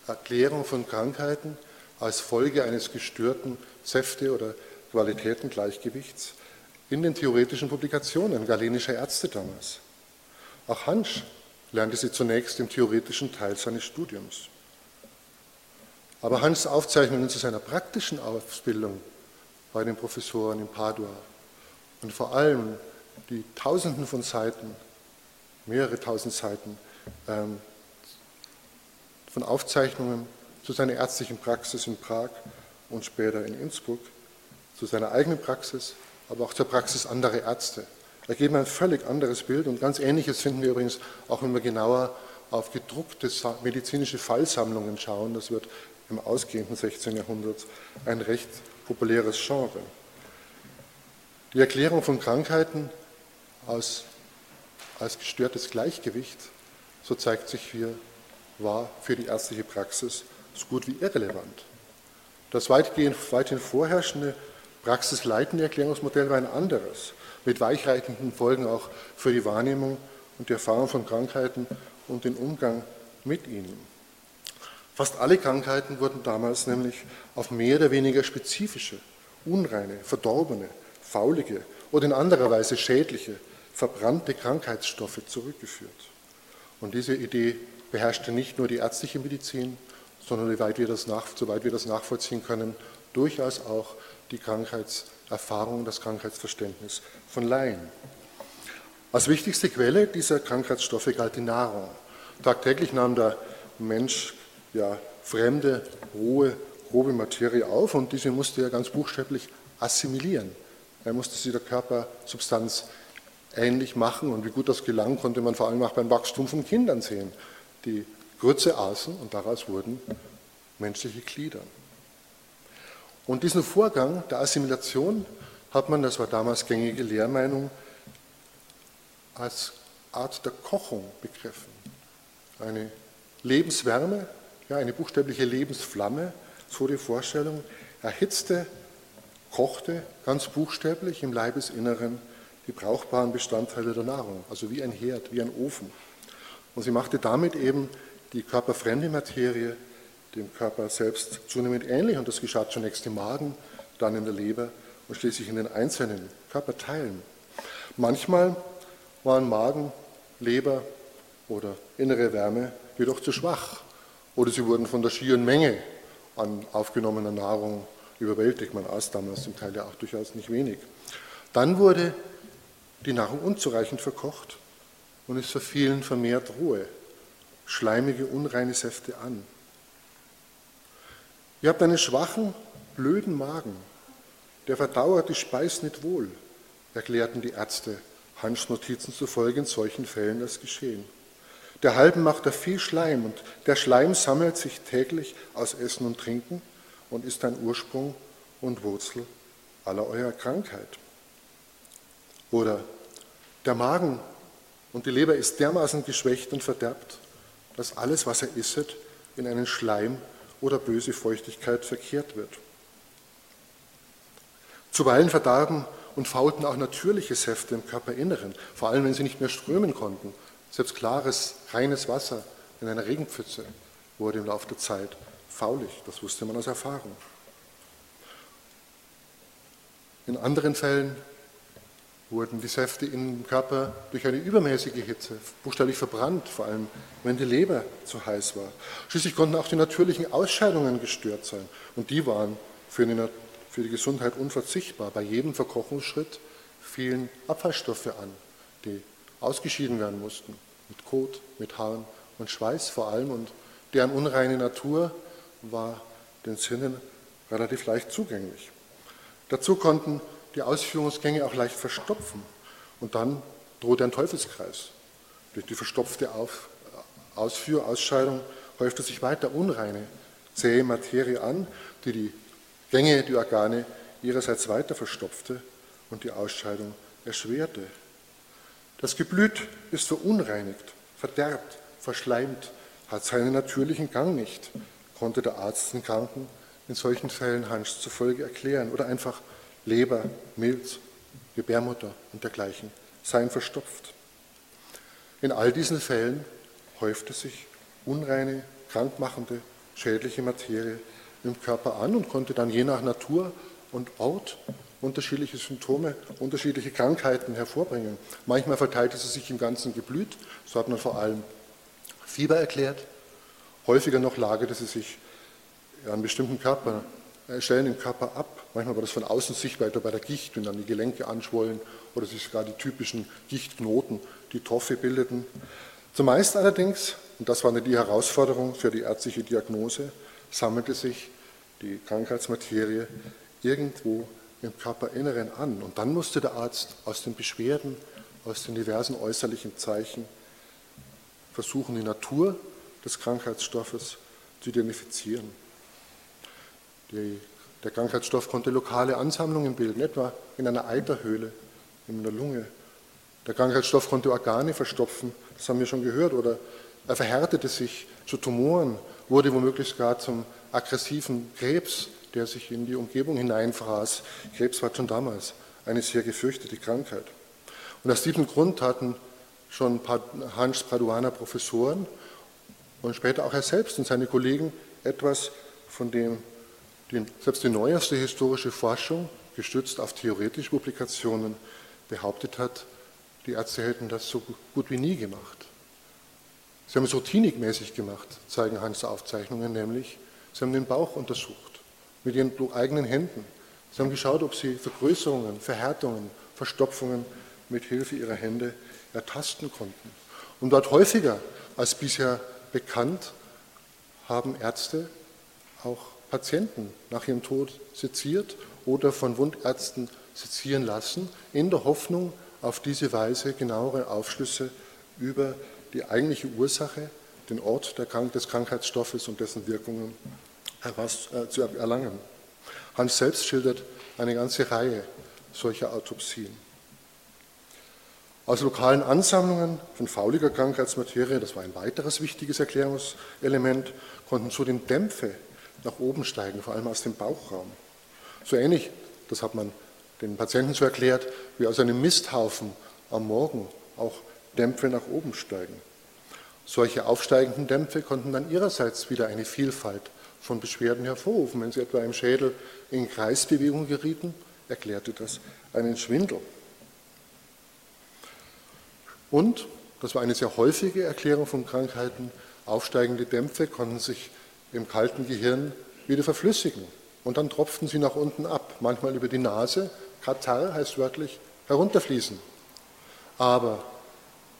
Erklärung von Krankheiten als Folge eines gestörten Säfte- oder Qualitätengleichgewichts in den theoretischen Publikationen galenischer Ärzte damals. Auch Hansch lernte sie zunächst im theoretischen Teil seines Studiums. Aber Hans Aufzeichnungen zu seiner praktischen Ausbildung bei den Professoren in Padua und vor allem die Tausenden von Seiten, mehrere tausend Seiten ähm, von Aufzeichnungen zu seiner ärztlichen Praxis in Prag und später in Innsbruck, zu seiner eigenen Praxis, aber auch zur Praxis anderer Ärzte, ergeben ein völlig anderes Bild und ganz Ähnliches finden wir übrigens auch, wenn wir genauer auf gedruckte medizinische Fallsammlungen schauen. Das wird im ausgehenden 16. Jahrhundert ein recht populäres Genre. Die Erklärung von Krankheiten als, als gestörtes Gleichgewicht, so zeigt sich hier, war für die ärztliche Praxis so gut wie irrelevant. Das weitgehend, weithin vorherrschende praxisleitende Erklärungsmodell war ein anderes, mit weichreichenden Folgen auch für die Wahrnehmung und die Erfahrung von Krankheiten und den Umgang mit ihnen. Fast alle Krankheiten wurden damals nämlich auf mehr oder weniger spezifische, unreine, verdorbene, faulige oder in anderer Weise schädliche, verbrannte Krankheitsstoffe zurückgeführt. Und diese Idee beherrschte nicht nur die ärztliche Medizin, sondern soweit wir das, wir das nachvollziehen können, durchaus auch die Krankheitserfahrung, das Krankheitsverständnis von Laien. Als wichtigste Quelle dieser Krankheitsstoffe galt die Nahrung. Tagtäglich nahm der Mensch ja, fremde, rohe, grobe Materie auf und diese musste er ganz buchstäblich assimilieren. Er musste sie der Körpersubstanz ähnlich machen und wie gut das gelang, konnte man vor allem auch beim Wachstum von Kindern sehen, die Grütze aßen und daraus wurden menschliche Glieder. Und diesen Vorgang der Assimilation hat man, das war damals gängige Lehrmeinung, als Art der Kochung begriffen. Eine Lebenswärme, ja, eine buchstäbliche Lebensflamme, so die Vorstellung, erhitzte, kochte ganz buchstäblich im Leibesinneren die brauchbaren Bestandteile der Nahrung, also wie ein Herd, wie ein Ofen. Und sie machte damit eben die körperfremde Materie dem Körper selbst zunehmend ähnlich und das geschah zunächst im Magen, dann in der Leber und schließlich in den einzelnen Körperteilen. Manchmal waren Magen, Leber oder innere Wärme jedoch zu schwach oder sie wurden von der schieren Menge an aufgenommener Nahrung überwältigt. Man aß damals zum Teil ja auch durchaus nicht wenig. Dann wurde die Nahrung unzureichend verkocht und es verfielen vermehrt rohe, schleimige, unreine Säfte an. Ihr habt einen schwachen, blöden Magen, der verdauert die Speis nicht wohl, erklärten die Ärzte Hans Notizen zufolge in solchen Fällen das Geschehen. Der Halben macht er viel Schleim und der Schleim sammelt sich täglich aus Essen und Trinken und ist ein Ursprung und Wurzel aller eurer Krankheit. Oder der Magen und die Leber ist dermaßen geschwächt und verderbt, dass alles, was er isset, in einen Schleim oder böse Feuchtigkeit verkehrt wird. Zuweilen verdarben und faulten auch natürliche Säfte im Körperinneren, vor allem wenn sie nicht mehr strömen konnten selbst klares, reines Wasser in einer Regenpfütze wurde im Laufe der Zeit faulig. Das wusste man aus Erfahrung. In anderen Fällen wurden die Säfte im Körper durch eine übermäßige Hitze buchstäblich verbrannt, vor allem wenn die Leber zu heiß war. Schließlich konnten auch die natürlichen Ausscheidungen gestört sein und die waren für die, für die Gesundheit unverzichtbar. Bei jedem Verkochungsschritt fielen Abfallstoffe an, die ausgeschieden werden mussten, mit Kot, mit Haaren und Schweiß vor allem. Und deren unreine Natur war den Sinnen relativ leicht zugänglich. Dazu konnten die Ausführungsgänge auch leicht verstopfen. Und dann drohte ein Teufelskreis. Durch die verstopfte Auf, Ausführ, Ausscheidung häufte sich weiter unreine, zähe Materie an, die die Gänge, die Organe ihrerseits weiter verstopfte und die Ausscheidung erschwerte. Das Geblüt ist verunreinigt, verderbt, verschleimt, hat seinen natürlichen Gang nicht, konnte der Arzt den Kranken in solchen Fällen Hans zufolge erklären oder einfach Leber, Milz, Gebärmutter und dergleichen seien verstopft. In all diesen Fällen häufte sich unreine, krankmachende, schädliche Materie im Körper an und konnte dann je nach Natur und Ort unterschiedliche Symptome, unterschiedliche Krankheiten hervorbringen. Manchmal verteilte sie sich im ganzen Geblüt, so hat man vor allem Fieber erklärt. Häufiger noch lagerte sie sich an bestimmten Körper, Stellen im Körper ab. Manchmal war das von außen sichtbar, etwa bei der Gicht, wenn dann die Gelenke anschwollen oder sich sogar die typischen Gichtknoten, die Toffe bildeten. Zumeist allerdings, und das war die Herausforderung für die ärztliche Diagnose, sammelte sich die Krankheitsmaterie irgendwo im Körperinneren an. Und dann musste der Arzt aus den Beschwerden, aus den diversen äußerlichen Zeichen versuchen, die Natur des Krankheitsstoffes zu identifizieren. Die, der Krankheitsstoff konnte lokale Ansammlungen bilden, etwa in einer Eiterhöhle in der Lunge. Der Krankheitsstoff konnte Organe verstopfen, das haben wir schon gehört, oder er verhärtete sich zu Tumoren, wurde womöglich gar zum aggressiven Krebs, der sich in die Umgebung hineinfraß. Krebs war schon damals eine sehr gefürchtete Krankheit. Und aus diesem Grund hatten schon Hans Paduaner Professoren und später auch er selbst und seine Kollegen etwas, von dem die, selbst die neueste historische Forschung, gestützt auf theoretische Publikationen, behauptet hat, die Ärzte hätten das so gut wie nie gemacht. Sie haben es routinigmäßig gemacht, zeigen Hans Aufzeichnungen, nämlich sie haben den Bauch untersucht mit ihren eigenen Händen. Sie haben geschaut, ob sie Vergrößerungen, Verhärtungen, Verstopfungen mit Hilfe ihrer Hände ertasten konnten. Und dort häufiger als bisher bekannt haben Ärzte auch Patienten nach ihrem Tod seziert oder von Wundärzten sezieren lassen, in der Hoffnung, auf diese Weise genauere Aufschlüsse über die eigentliche Ursache, den Ort des Krankheitsstoffes und dessen Wirkungen äh, zu erlangen. Hans selbst schildert eine ganze Reihe solcher Autopsien. Aus lokalen Ansammlungen von fauliger Krankheitsmaterie, das war ein weiteres wichtiges Erklärungselement, konnten zudem Dämpfe nach oben steigen, vor allem aus dem Bauchraum. So ähnlich, das hat man den Patienten so erklärt, wie aus einem Misthaufen am Morgen auch Dämpfe nach oben steigen. Solche aufsteigenden Dämpfe konnten dann ihrerseits wieder eine Vielfalt von Beschwerden hervorrufen. Wenn sie etwa im Schädel in Kreisbewegung gerieten, erklärte das einen Schwindel. Und, das war eine sehr häufige Erklärung von Krankheiten, aufsteigende Dämpfe konnten sich im kalten Gehirn wieder verflüssigen. Und dann tropften sie nach unten ab, manchmal über die Nase, Katar heißt wörtlich herunterfließen. Aber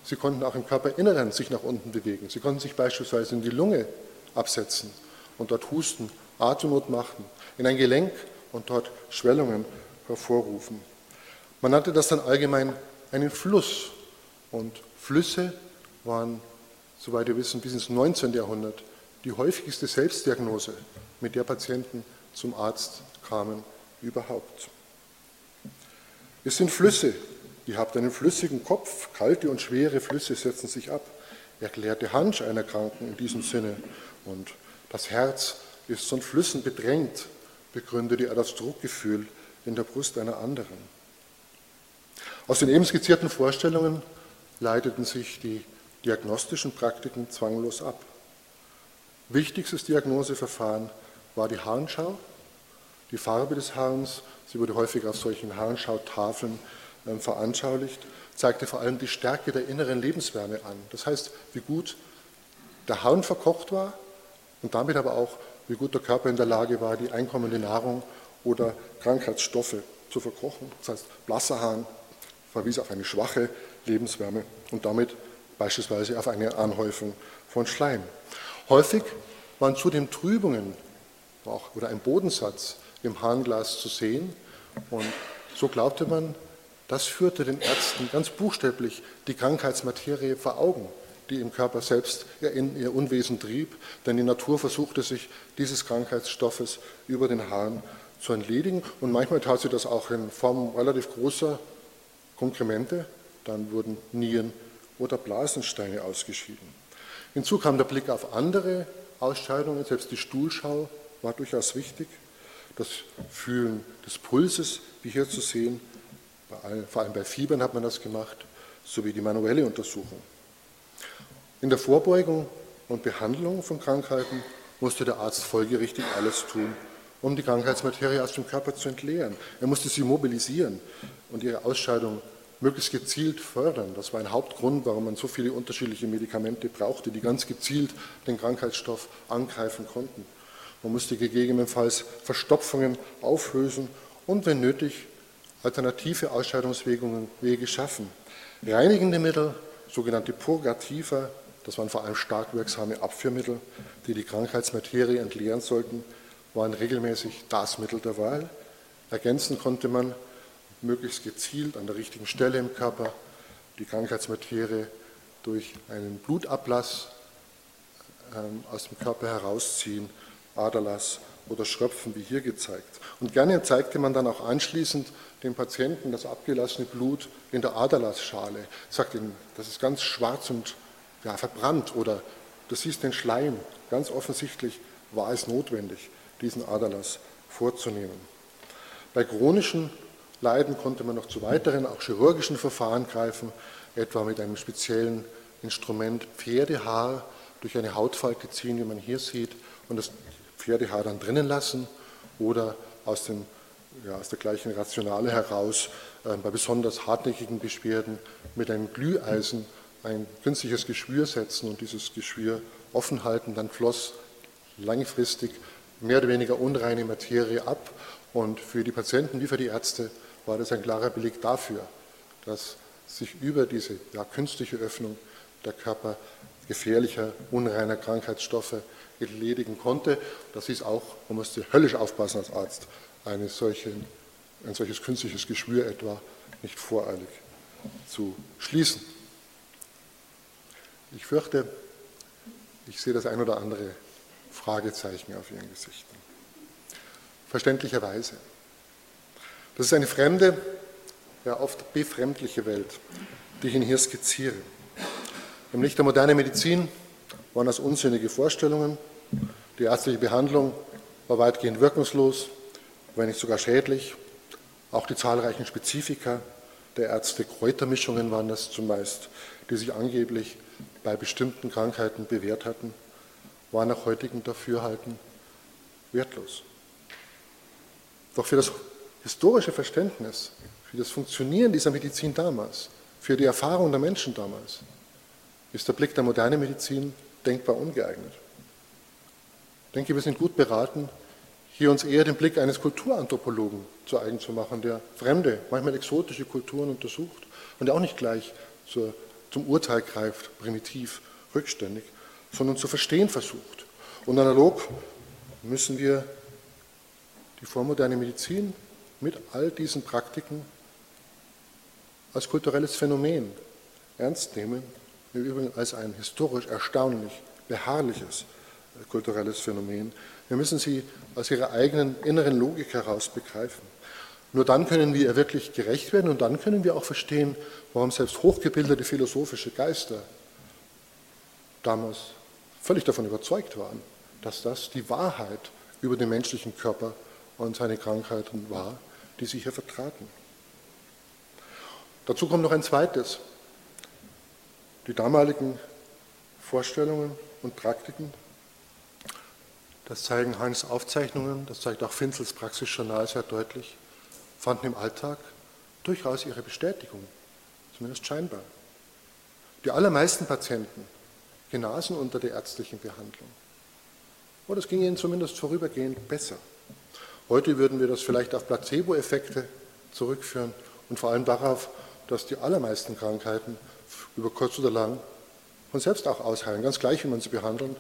sie konnten auch im Körperinneren sich nach unten bewegen. Sie konnten sich beispielsweise in die Lunge absetzen und dort husten, Atemnot machen, in ein Gelenk und dort Schwellungen hervorrufen. Man nannte das dann allgemein einen Fluss und Flüsse waren, soweit wir wissen, bis ins 19. Jahrhundert die häufigste Selbstdiagnose, mit der Patienten zum Arzt kamen überhaupt. Es sind Flüsse. Ihr habt einen flüssigen Kopf, kalte und schwere Flüsse setzen sich ab, erklärte Hansch einer Kranken in diesem Sinne. Und das Herz ist von Flüssen bedrängt, begründete er das Druckgefühl in der Brust einer anderen. Aus den eben skizzierten Vorstellungen leiteten sich die diagnostischen Praktiken zwanglos ab. Wichtigstes Diagnoseverfahren war die Harnschau, die Farbe des Harns, sie wurde häufig auf solchen Harnschautafeln äh, veranschaulicht, zeigte vor allem die Stärke der inneren Lebenswärme an. Das heißt, wie gut der Harn verkocht war und damit aber auch, wie gut der Körper in der Lage war, die einkommende Nahrung oder Krankheitsstoffe zu verkochen. Das heißt, blasser Hahn verwies auf eine schwache Lebenswärme und damit beispielsweise auf eine Anhäufung von Schleim. Häufig waren zudem Trübungen oder ein Bodensatz im Harnglas zu sehen. Und so glaubte man, das führte den Ärzten ganz buchstäblich die Krankheitsmaterie vor Augen, die im Körper selbst in ihr Unwesen trieb, denn die Natur versuchte sich dieses Krankheitsstoffes über den Harn zu entledigen. Und manchmal tat sie das auch in Form relativ großer Konkremente, dann wurden Nieren oder Blasensteine ausgeschieden. Hinzu kam der Blick auf andere Ausscheidungen, selbst die Stuhlschau war durchaus wichtig. Das Fühlen des Pulses, wie hier zu sehen, vor allem bei Fiebern hat man das gemacht, sowie die manuelle Untersuchung. In der Vorbeugung und Behandlung von Krankheiten musste der Arzt folgerichtig alles tun, um die Krankheitsmaterie aus dem Körper zu entleeren. Er musste sie mobilisieren und ihre Ausscheidung möglichst gezielt fördern. Das war ein Hauptgrund, warum man so viele unterschiedliche Medikamente brauchte, die ganz gezielt den Krankheitsstoff angreifen konnten. Man musste gegebenenfalls Verstopfungen auflösen und, wenn nötig, alternative Ausscheidungswege schaffen. Reinigende Mittel, sogenannte Purgativa, das waren vor allem stark wirksame Abführmittel, die die Krankheitsmaterie entleeren sollten, waren regelmäßig das Mittel der Wahl. Ergänzen konnte man möglichst gezielt an der richtigen Stelle im Körper die Krankheitsmaterie durch einen Blutablass ähm, aus dem Körper herausziehen, Aderlass oder Schröpfen, wie hier gezeigt. Und gerne zeigte man dann auch anschließend dem Patienten das abgelassene Blut in der Aderlassschale. Sagt ihm, das ist ganz schwarz und ja, verbrannt oder du siehst den Schleim. Ganz offensichtlich war es notwendig, diesen Aderlass vorzunehmen. Bei chronischen Leiden konnte man noch zu weiteren, auch chirurgischen Verfahren greifen, etwa mit einem speziellen Instrument Pferdehaar durch eine Hautfalte ziehen, wie man hier sieht, und das Pferdehaar dann drinnen lassen oder aus, dem, ja, aus der gleichen Rationale heraus äh, bei besonders hartnäckigen Beschwerden mit einem Glüheisen ein künstliches Geschwür setzen und dieses Geschwür offen halten, dann floss langfristig mehr oder weniger unreine Materie ab. Und für die Patienten wie für die Ärzte war das ein klarer Beleg dafür, dass sich über diese ja, künstliche Öffnung der Körper gefährlicher, unreiner Krankheitsstoffe entledigen konnte. Das ist auch, man musste höllisch aufpassen als Arzt, eine solche, ein solches künstliches Geschwür etwa nicht voreilig zu schließen. Ich fürchte, ich sehe das ein oder andere Fragezeichen auf Ihren Gesichtern. Verständlicherweise. Das ist eine fremde, ja oft befremdliche Welt, die ich Ihnen hier skizziere. Im Licht der modernen Medizin waren das unsinnige Vorstellungen. Die ärztliche Behandlung war weitgehend wirkungslos, wenn nicht sogar schädlich. Auch die zahlreichen Spezifika der Ärzte, Kräutermischungen waren das zumeist, die sich angeblich bei bestimmten Krankheiten bewährt hatten, waren nach heutigem Dafürhalten wertlos. Doch für das historische Verständnis, für das Funktionieren dieser Medizin damals, für die Erfahrung der Menschen damals, ist der Blick der modernen Medizin denkbar ungeeignet. Ich denke, wir sind gut beraten, hier uns eher den Blick eines Kulturanthropologen zu eigen zu machen, der fremde, manchmal exotische Kulturen untersucht und der auch nicht gleich zur, zum Urteil greift, primitiv, rückständig, sondern zu verstehen versucht. Und analog müssen wir die vormoderne Medizin mit all diesen Praktiken als kulturelles Phänomen ernst nehmen, im Übrigen als ein historisch erstaunlich beharrliches kulturelles Phänomen. Wir müssen sie aus ihrer eigenen inneren Logik heraus begreifen. Nur dann können wir ihr wirklich gerecht werden und dann können wir auch verstehen, warum selbst hochgebildete philosophische Geister damals völlig davon überzeugt waren, dass das die Wahrheit über den menschlichen Körper und seine Krankheiten war, die sie hier vertraten. Dazu kommt noch ein zweites. Die damaligen Vorstellungen und Praktiken das zeigen Hans Aufzeichnungen, das zeigt auch Finzels Praxisjournal sehr deutlich, fanden im Alltag durchaus ihre Bestätigung, zumindest scheinbar. Die allermeisten Patienten genasen unter der ärztlichen Behandlung. Oder es ging ihnen zumindest vorübergehend besser. Heute würden wir das vielleicht auf Placebo-Effekte zurückführen und vor allem darauf, dass die allermeisten Krankheiten über kurz oder lang von selbst auch ausheilen, ganz gleich, wie man sie behandelt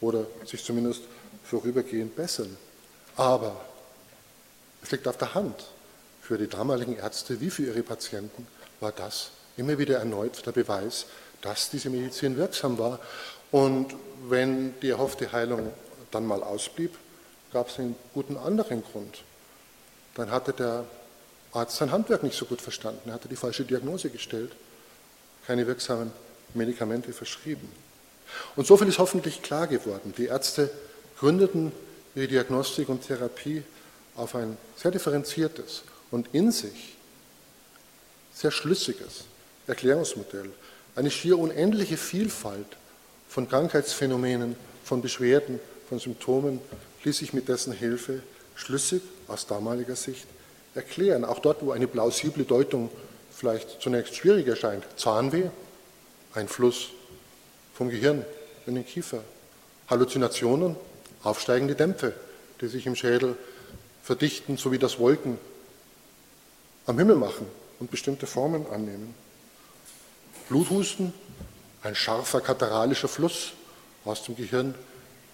oder sich zumindest vorübergehend bessern. Aber es liegt auf der Hand, für die damaligen Ärzte wie für ihre Patienten war das immer wieder erneut der Beweis, dass diese Medizin wirksam war. Und wenn die erhoffte Heilung dann mal ausblieb, gab es einen guten anderen Grund. Dann hatte der Arzt sein Handwerk nicht so gut verstanden, er hatte die falsche Diagnose gestellt, keine wirksamen Medikamente verschrieben. Und so viel ist hoffentlich klar geworden. Die Ärzte gründeten ihre Diagnostik und Therapie auf ein sehr differenziertes und in sich sehr schlüssiges Erklärungsmodell, eine schier unendliche Vielfalt von Krankheitsphänomenen, von Beschwerden, von Symptomen ließ sich mit dessen Hilfe schlüssig aus damaliger Sicht erklären. Auch dort, wo eine plausible Deutung vielleicht zunächst schwierig erscheint. Zahnweh, ein Fluss vom Gehirn in den Kiefer. Halluzinationen, aufsteigende Dämpfe, die sich im Schädel verdichten, so wie das Wolken am Himmel machen und bestimmte Formen annehmen. Bluthusten, ein scharfer kataralischer Fluss aus dem Gehirn,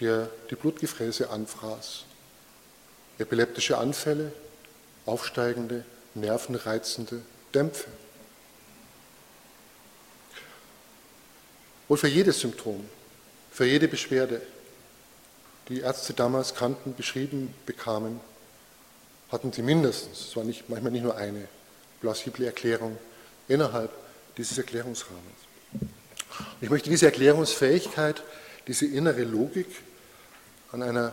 der die Blutgefräße anfraß. Epileptische Anfälle, aufsteigende, nervenreizende Dämpfe. Wohl für jedes Symptom, für jede Beschwerde, die Ärzte damals kannten, beschrieben bekamen, hatten sie mindestens, es war nicht, manchmal nicht nur eine, plausible Erklärung innerhalb dieses Erklärungsrahmens. Ich möchte diese Erklärungsfähigkeit, diese innere Logik an einer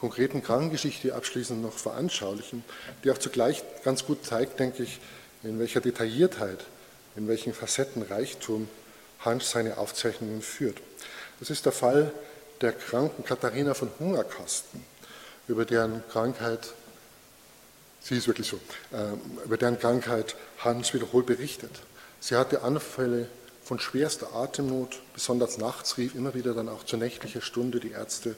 konkreten Krankengeschichte abschließend noch veranschaulichen, die auch zugleich ganz gut zeigt, denke ich, in welcher Detailliertheit, in welchen Facettenreichtum Hans seine Aufzeichnungen führt. Das ist der Fall der kranken Katharina von Hungerkasten, über deren Krankheit, sie ist wirklich so, äh, über deren Krankheit Hans wiederholt berichtet. Sie hatte Anfälle von schwerster Atemnot, besonders nachts rief immer wieder dann auch zur nächtlicher Stunde die Ärzte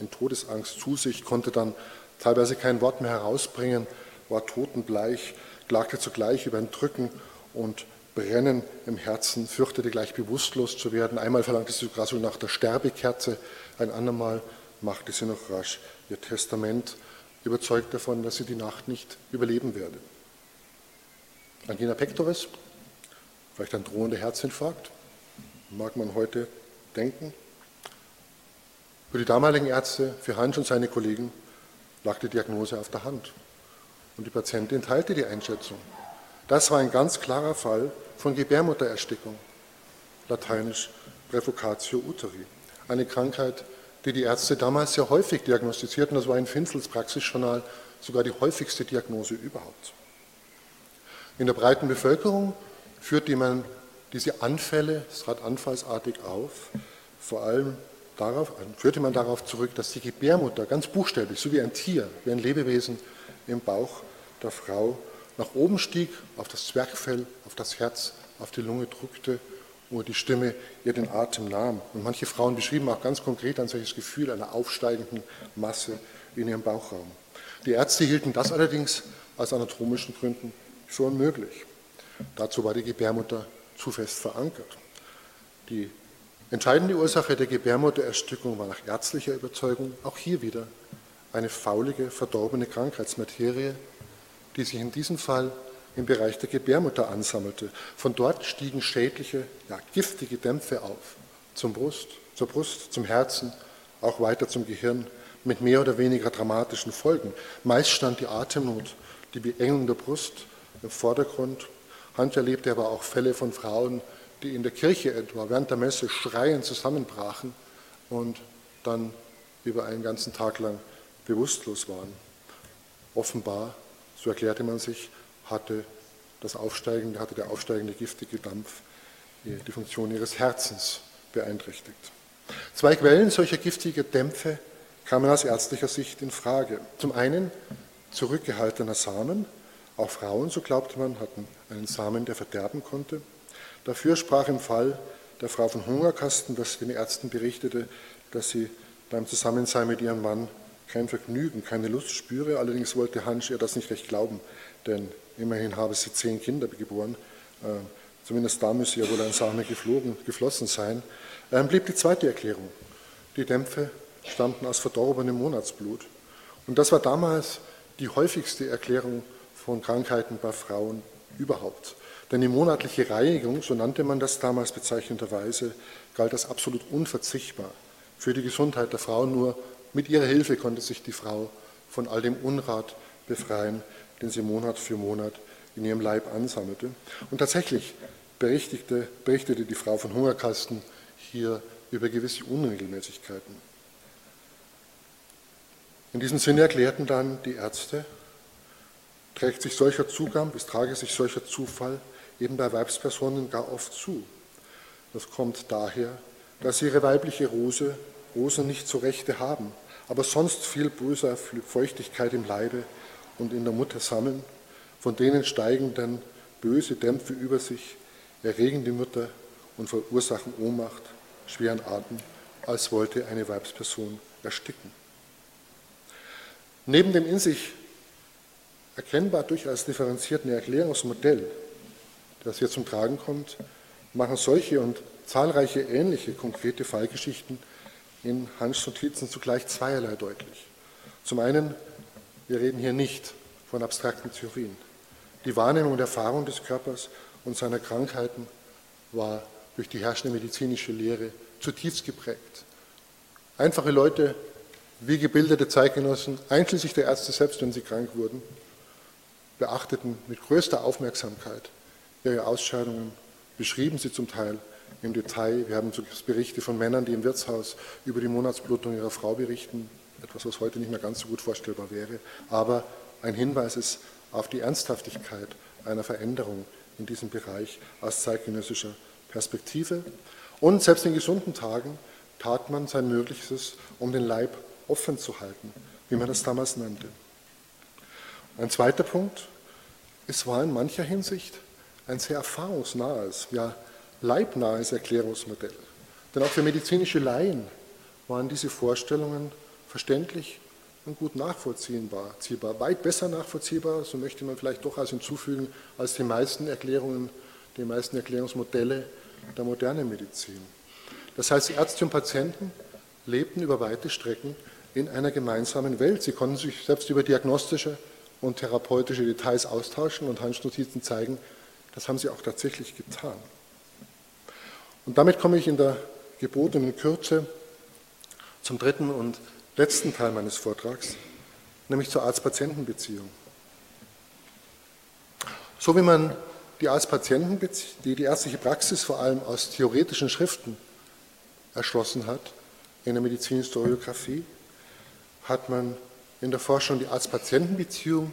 in Todesangst zu sich, konnte dann teilweise kein Wort mehr herausbringen, war totenbleich, klagte zugleich über ein Drücken und Brennen im Herzen, fürchtete gleich bewusstlos zu werden. Einmal verlangte sie sogar so nach der Sterbekerze, ein andermal machte sie noch rasch ihr Testament, überzeugt davon, dass sie die Nacht nicht überleben werde. Angina pectoris, vielleicht ein drohender Herzinfarkt, mag man heute denken. Für die damaligen Ärzte, für Hans und seine Kollegen, lag die Diagnose auf der Hand. Und die Patientin teilte die Einschätzung. Das war ein ganz klarer Fall von Gebärmuttererstickung, lateinisch Prefocatio uteri, eine Krankheit, die die Ärzte damals sehr häufig diagnostizierten. Das war in Finzels Praxisjournal sogar die häufigste Diagnose überhaupt. In der breiten Bevölkerung führte man diese Anfälle, es trat anfallsartig auf, vor allem darauf, führte man darauf zurück, dass die Gebärmutter ganz buchstäblich, so wie ein Tier, wie ein Lebewesen im Bauch der Frau nach oben stieg, auf das Zwergfell, auf das Herz, auf die Lunge drückte, wo die Stimme ihr den Atem nahm. Und manche Frauen beschrieben auch ganz konkret ein solches Gefühl einer aufsteigenden Masse in ihrem Bauchraum. Die Ärzte hielten das allerdings aus anatomischen Gründen für unmöglich. Dazu war die Gebärmutter zu fest verankert. Die entscheidende Ursache der Gebärmuttererstickung war nach ärztlicher Überzeugung auch hier wieder eine faulige, verdorbene Krankheitsmaterie, die sich in diesem Fall im Bereich der Gebärmutter ansammelte. Von dort stiegen schädliche, ja, giftige Dämpfe auf zum Brust, zur Brust, zum Herzen, auch weiter zum Gehirn mit mehr oder weniger dramatischen Folgen. Meist stand die Atemnot, die Beengung der Brust im Vordergrund. Hand erlebte aber auch Fälle von Frauen, die in der Kirche etwa während der Messe schreiend zusammenbrachen und dann über einen ganzen Tag lang bewusstlos waren. Offenbar so erklärte man sich, hatte, das aufsteigende, hatte der aufsteigende giftige Dampf die Funktion ihres Herzens beeinträchtigt. Zwei Quellen solcher giftiger Dämpfe kamen aus ärztlicher Sicht in Frage. Zum einen zurückgehaltener Samen, auch Frauen, so glaubte man, hatten einen Samen, der verderben konnte. Dafür sprach im Fall der Frau von Hungerkasten, dass den Ärzten berichtete, dass sie beim Zusammensein mit ihrem Mann kein Vergnügen, keine Lust spüre. Allerdings wollte Hansch ihr das nicht recht glauben, denn immerhin habe sie zehn Kinder geboren. Äh, zumindest da müsse ja wohl ein Same geflogen, geflossen sein. Ähm, blieb die zweite Erklärung. Die Dämpfe stammten aus verdorbenem Monatsblut. Und das war damals die häufigste Erklärung von Krankheiten bei Frauen überhaupt. Denn die monatliche Reinigung, so nannte man das damals bezeichnenderweise, galt als absolut unverzichtbar für die Gesundheit der Frau. Nur mit ihrer Hilfe konnte sich die Frau von all dem Unrat befreien, den sie Monat für Monat in ihrem Leib ansammelte. Und tatsächlich berichtete, berichtete die Frau von Hungerkasten hier über gewisse Unregelmäßigkeiten. In diesem Sinne erklärten dann die Ärzte, trägt sich solcher Zugang, es trage sich solcher Zufall eben bei Weibspersonen gar oft zu. Das kommt daher, dass ihre weibliche Rose, Rosen nicht zu Rechte haben, aber sonst viel böser Feuchtigkeit im Leibe und in der Mutter sammeln, von denen steigen dann böse Dämpfe über sich, erregen die Mutter und verursachen Ohnmacht, schweren Atem, als wollte eine Weibsperson ersticken. Neben dem in sich erkennbar durchaus differenzierten Erklärungsmodell, das hier zum Tragen kommt, machen solche und zahlreiche ähnliche konkrete Fallgeschichten in Hans Notizen zugleich zweierlei deutlich. Zum einen, wir reden hier nicht von abstrakten Theorien. Die Wahrnehmung und Erfahrung des Körpers und seiner Krankheiten war durch die herrschende medizinische Lehre zutiefst geprägt. Einfache Leute, wie gebildete Zeitgenossen, einschließlich der Ärzte selbst, wenn sie krank wurden, beachteten mit größter Aufmerksamkeit ihre Ausscheidungen, beschrieben sie zum Teil im Detail. Wir haben Berichte von Männern, die im Wirtshaus über die Monatsblutung ihrer Frau berichten, etwas, was heute nicht mehr ganz so gut vorstellbar wäre, aber ein Hinweis ist auf die Ernsthaftigkeit einer Veränderung in diesem Bereich aus zeitgenössischer Perspektive. Und selbst in gesunden Tagen tat man sein Möglichstes, um den Leib offen zu halten, wie man das damals nannte. Ein zweiter Punkt, es war in mancher Hinsicht ein sehr erfahrungsnahes, ja leibnahes Erklärungsmodell. Denn auch für medizinische Laien waren diese Vorstellungen verständlich und gut nachvollziehbar, weit besser nachvollziehbar, so möchte man vielleicht doch als hinzufügen, als die meisten Erklärungen, die meisten Erklärungsmodelle der modernen Medizin. Das heißt, Ärzte und Patienten lebten über weite Strecken in einer gemeinsamen Welt. Sie konnten sich selbst über diagnostische und therapeutische Details austauschen und Handnotizen zeigen, das haben sie auch tatsächlich getan. Und damit komme ich in der gebotenen Kürze zum dritten und letzten Teil meines Vortrags, nämlich zur Arzt-Patienten-Beziehung. So wie man die Arzt-Patienten-Beziehung, die, die ärztliche Praxis vor allem aus theoretischen Schriften erschlossen hat, in der Medizinhistoriographie, hat man in der Forschung die Arzt-Patienten-Beziehung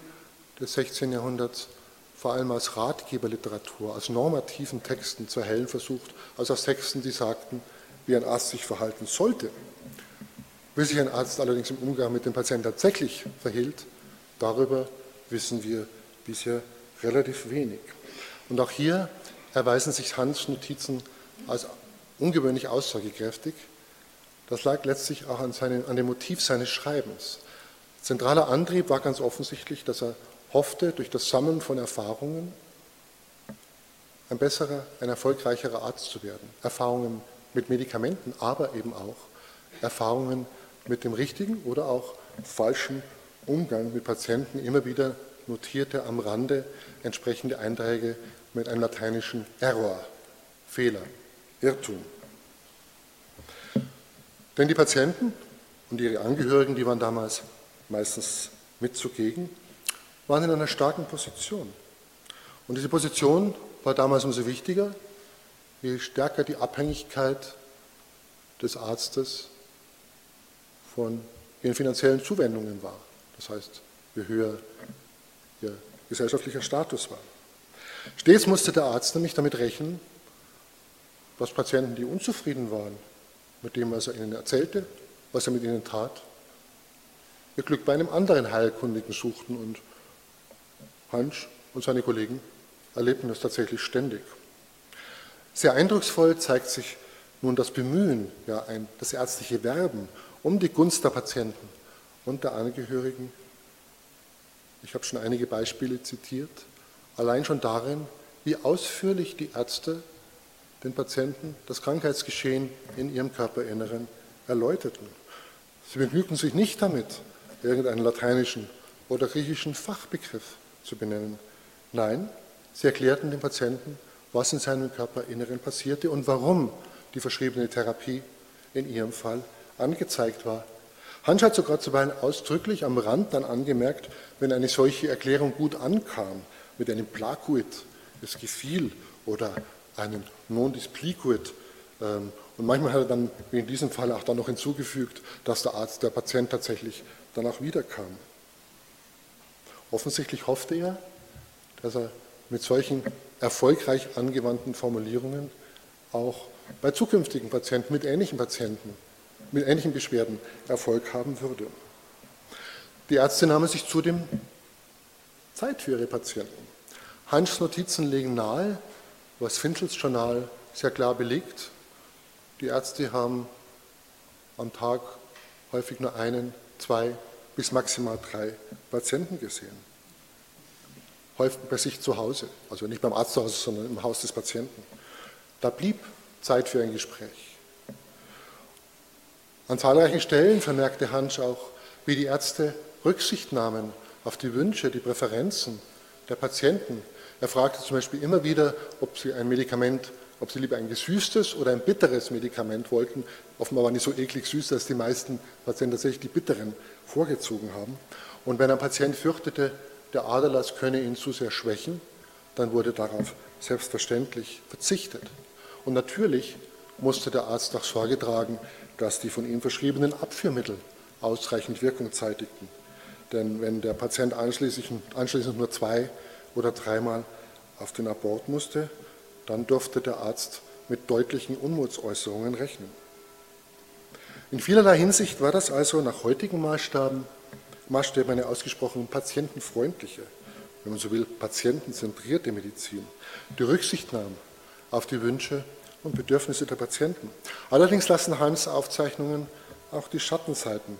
des 16. Jahrhunderts vor allem als Ratgeberliteratur, als normativen Texten zu erhellen versucht, also als Texten, die sagten, wie ein Arzt sich verhalten sollte. Wie sich ein Arzt allerdings im Umgang mit dem Patienten tatsächlich verhielt, darüber wissen wir bisher relativ wenig. Und auch hier erweisen sich Hans Notizen als ungewöhnlich aussagekräftig. Das lag letztlich auch an, seine, an dem Motiv seines Schreibens. Zentraler Antrieb war ganz offensichtlich, dass er hoffte, durch das Sammeln von Erfahrungen ein besserer, ein erfolgreicherer Arzt zu werden. Erfahrungen mit Medikamenten, aber eben auch Erfahrungen mit dem richtigen oder auch falschen Umgang mit Patienten. Immer wieder notierte am Rande entsprechende Einträge mit einem lateinischen Error, Fehler, Irrtum. Denn die Patienten und ihre Angehörigen, die waren damals meistens mit zugegen, waren in einer starken Position. Und diese Position war damals umso wichtiger, je stärker die Abhängigkeit des Arztes von ihren finanziellen Zuwendungen war. Das heißt, je höher ihr gesellschaftlicher Status war. Stets musste der Arzt nämlich damit rechnen, dass Patienten, die unzufrieden waren mit dem, was er ihnen erzählte, was er mit ihnen tat, ihr Glück bei einem anderen Heilkundigen suchten und Hansch und seine Kollegen erlebten das tatsächlich ständig. Sehr eindrucksvoll zeigt sich nun das Bemühen, ja, ein, das ärztliche Werben um die Gunst der Patienten und der Angehörigen. Ich habe schon einige Beispiele zitiert, allein schon darin, wie ausführlich die Ärzte den Patienten das Krankheitsgeschehen in ihrem Körperinneren erläuterten. Sie begnügten sich nicht damit, irgendeinen lateinischen oder griechischen Fachbegriff zu benennen. Nein, sie erklärten dem Patienten, was in seinem Körperinneren passierte und warum die verschriebene Therapie in ihrem Fall angezeigt war. Hansch hat sogar zuweilen ausdrücklich am Rand dann angemerkt, wenn eine solche Erklärung gut ankam, mit einem Placuit, es gefiel, oder einem Non displicuit ähm, Und manchmal hat er dann, wie in diesem Fall, auch dann noch hinzugefügt, dass der Arzt, der Patient tatsächlich danach wiederkam. Offensichtlich hoffte er, dass er mit solchen erfolgreich angewandten Formulierungen auch bei zukünftigen Patienten mit ähnlichen Patienten, mit ähnlichen Beschwerden Erfolg haben würde. Die Ärzte nahmen sich zudem Zeit für ihre Patienten. Hans Notizen legen nahe, was Finchels Journal sehr klar belegt, die Ärzte haben am Tag häufig nur einen, zwei bis maximal drei Patienten gesehen. Häufig bei sich zu Hause, also nicht beim Arzt zu Hause, sondern im Haus des Patienten. Da blieb Zeit für ein Gespräch. An zahlreichen Stellen vermerkte Hansch auch, wie die Ärzte Rücksicht nahmen auf die Wünsche, die Präferenzen der Patienten. Er fragte zum Beispiel immer wieder, ob sie ein Medikament ob sie lieber ein gesüßtes oder ein bitteres Medikament wollten. Offenbar waren die so eklig süß, dass die meisten Patienten tatsächlich die bitteren vorgezogen haben. Und wenn ein Patient fürchtete, der Aderlass könne ihn zu sehr schwächen, dann wurde darauf selbstverständlich verzichtet. Und natürlich musste der Arzt auch Sorge tragen, dass die von ihm verschriebenen Abführmittel ausreichend Wirkung zeitigten. Denn wenn der Patient anschließend, anschließend nur zwei oder dreimal auf den Abort musste, dann durfte der Arzt mit deutlichen Unmutsäußerungen rechnen. In vielerlei Hinsicht war das also nach heutigen Maßstaben, Maßstäben eine ausgesprochen patientenfreundliche, wenn man so will, patientenzentrierte Medizin, die Rücksicht nahm auf die Wünsche und Bedürfnisse der Patienten. Allerdings lassen Hans Aufzeichnungen auch die Schattenseiten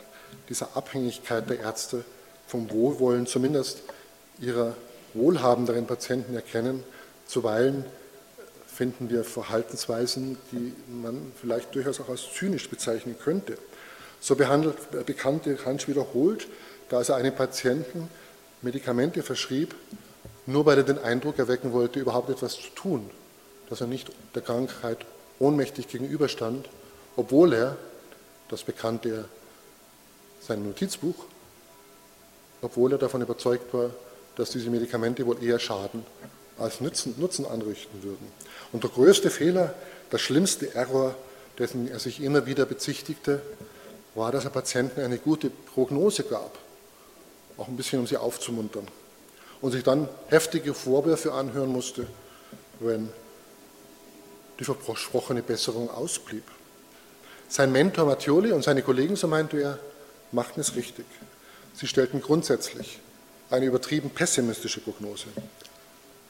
dieser Abhängigkeit der Ärzte vom Wohlwollen zumindest ihrer wohlhabenderen Patienten erkennen, zuweilen finden wir Verhaltensweisen, die man vielleicht durchaus auch als zynisch bezeichnen könnte. So behandelt, bekannte Hansch wiederholt, dass er einem Patienten Medikamente verschrieb, nur weil er den Eindruck erwecken wollte, überhaupt etwas zu tun, dass er nicht der Krankheit ohnmächtig gegenüberstand, obwohl er, das bekannte er sein Notizbuch, obwohl er davon überzeugt war, dass diese Medikamente wohl eher schaden als Nutzen, Nutzen anrichten würden. Und der größte Fehler, der schlimmste Error, dessen er sich immer wieder bezichtigte, war, dass er Patienten eine gute Prognose gab, auch ein bisschen, um sie aufzumuntern, und sich dann heftige Vorwürfe anhören musste, wenn die versprochene Besserung ausblieb. Sein Mentor Mattioli und seine Kollegen, so meinte er, machten es richtig. Sie stellten grundsätzlich eine übertrieben pessimistische Prognose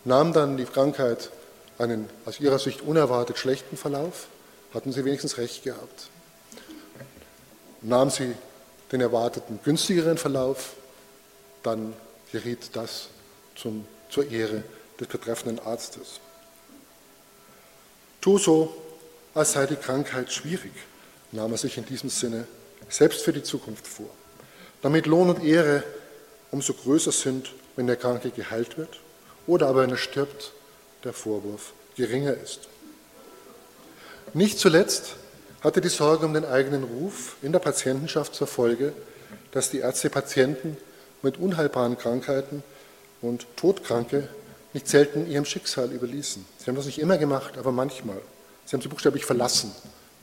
nahm dann die Krankheit einen aus ihrer Sicht unerwartet schlechten Verlauf, hatten sie wenigstens recht gehabt. Nahm sie den erwarteten günstigeren Verlauf, dann geriet das zum, zur Ehre des betreffenden Arztes. Tu so, als sei die Krankheit schwierig, nahm er sich in diesem Sinne selbst für die Zukunft vor, damit Lohn und Ehre umso größer sind, wenn der Kranke geheilt wird oder aber wenn er stirbt, der Vorwurf geringer ist. Nicht zuletzt hatte die Sorge um den eigenen Ruf in der Patientenschaft zur Folge, dass die Ärzte Patienten mit unheilbaren Krankheiten und Todkranke nicht selten ihrem Schicksal überließen. Sie haben das nicht immer gemacht, aber manchmal. Sie haben sie buchstäblich verlassen,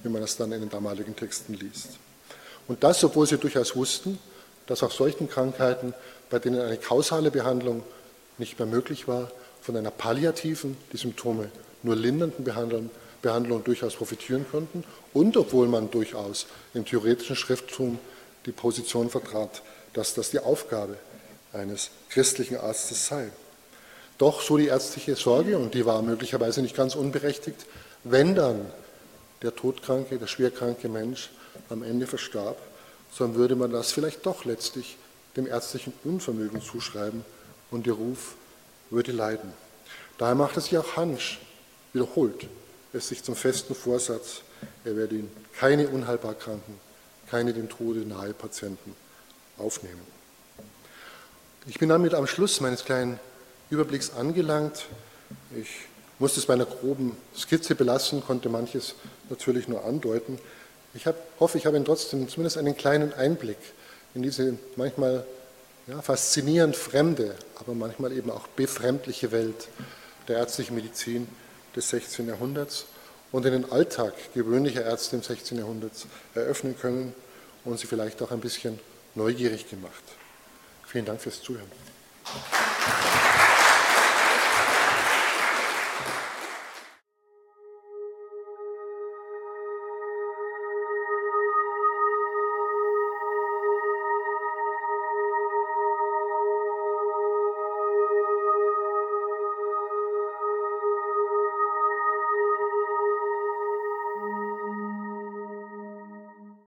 wie man das dann in den damaligen Texten liest. Und das, obwohl sie durchaus wussten, dass auch solchen Krankheiten, bei denen eine kausale Behandlung nicht mehr möglich war, von einer palliativen, die Symptome nur lindernden Behandlung, Behandlung durchaus profitieren konnten und obwohl man durchaus im theoretischen Schrifttum die Position vertrat, dass das die Aufgabe eines christlichen Arztes sei. Doch so die ärztliche Sorge, und die war möglicherweise nicht ganz unberechtigt, wenn dann der todkranke, der schwerkranke Mensch am Ende verstarb, dann würde man das vielleicht doch letztlich dem ärztlichen Unvermögen zuschreiben und der Ruf würde leiden. Daher macht es ja auch Hansch, wiederholt es sich zum festen Vorsatz, er werde ihn keine unheilbar Kranken, keine dem Tode nahe Patienten aufnehmen. Ich bin damit am Schluss meines kleinen Überblicks angelangt. Ich musste es bei einer groben Skizze belassen, konnte manches natürlich nur andeuten. Ich hab, hoffe, ich habe Ihnen trotzdem zumindest einen kleinen Einblick in diese manchmal ja, faszinierend fremde, aber manchmal eben auch befremdliche Welt der ärztlichen Medizin des 16. Jahrhunderts und den Alltag gewöhnlicher Ärzte im 16. Jahrhundert eröffnen können und sie vielleicht auch ein bisschen neugierig gemacht. Vielen Dank fürs Zuhören.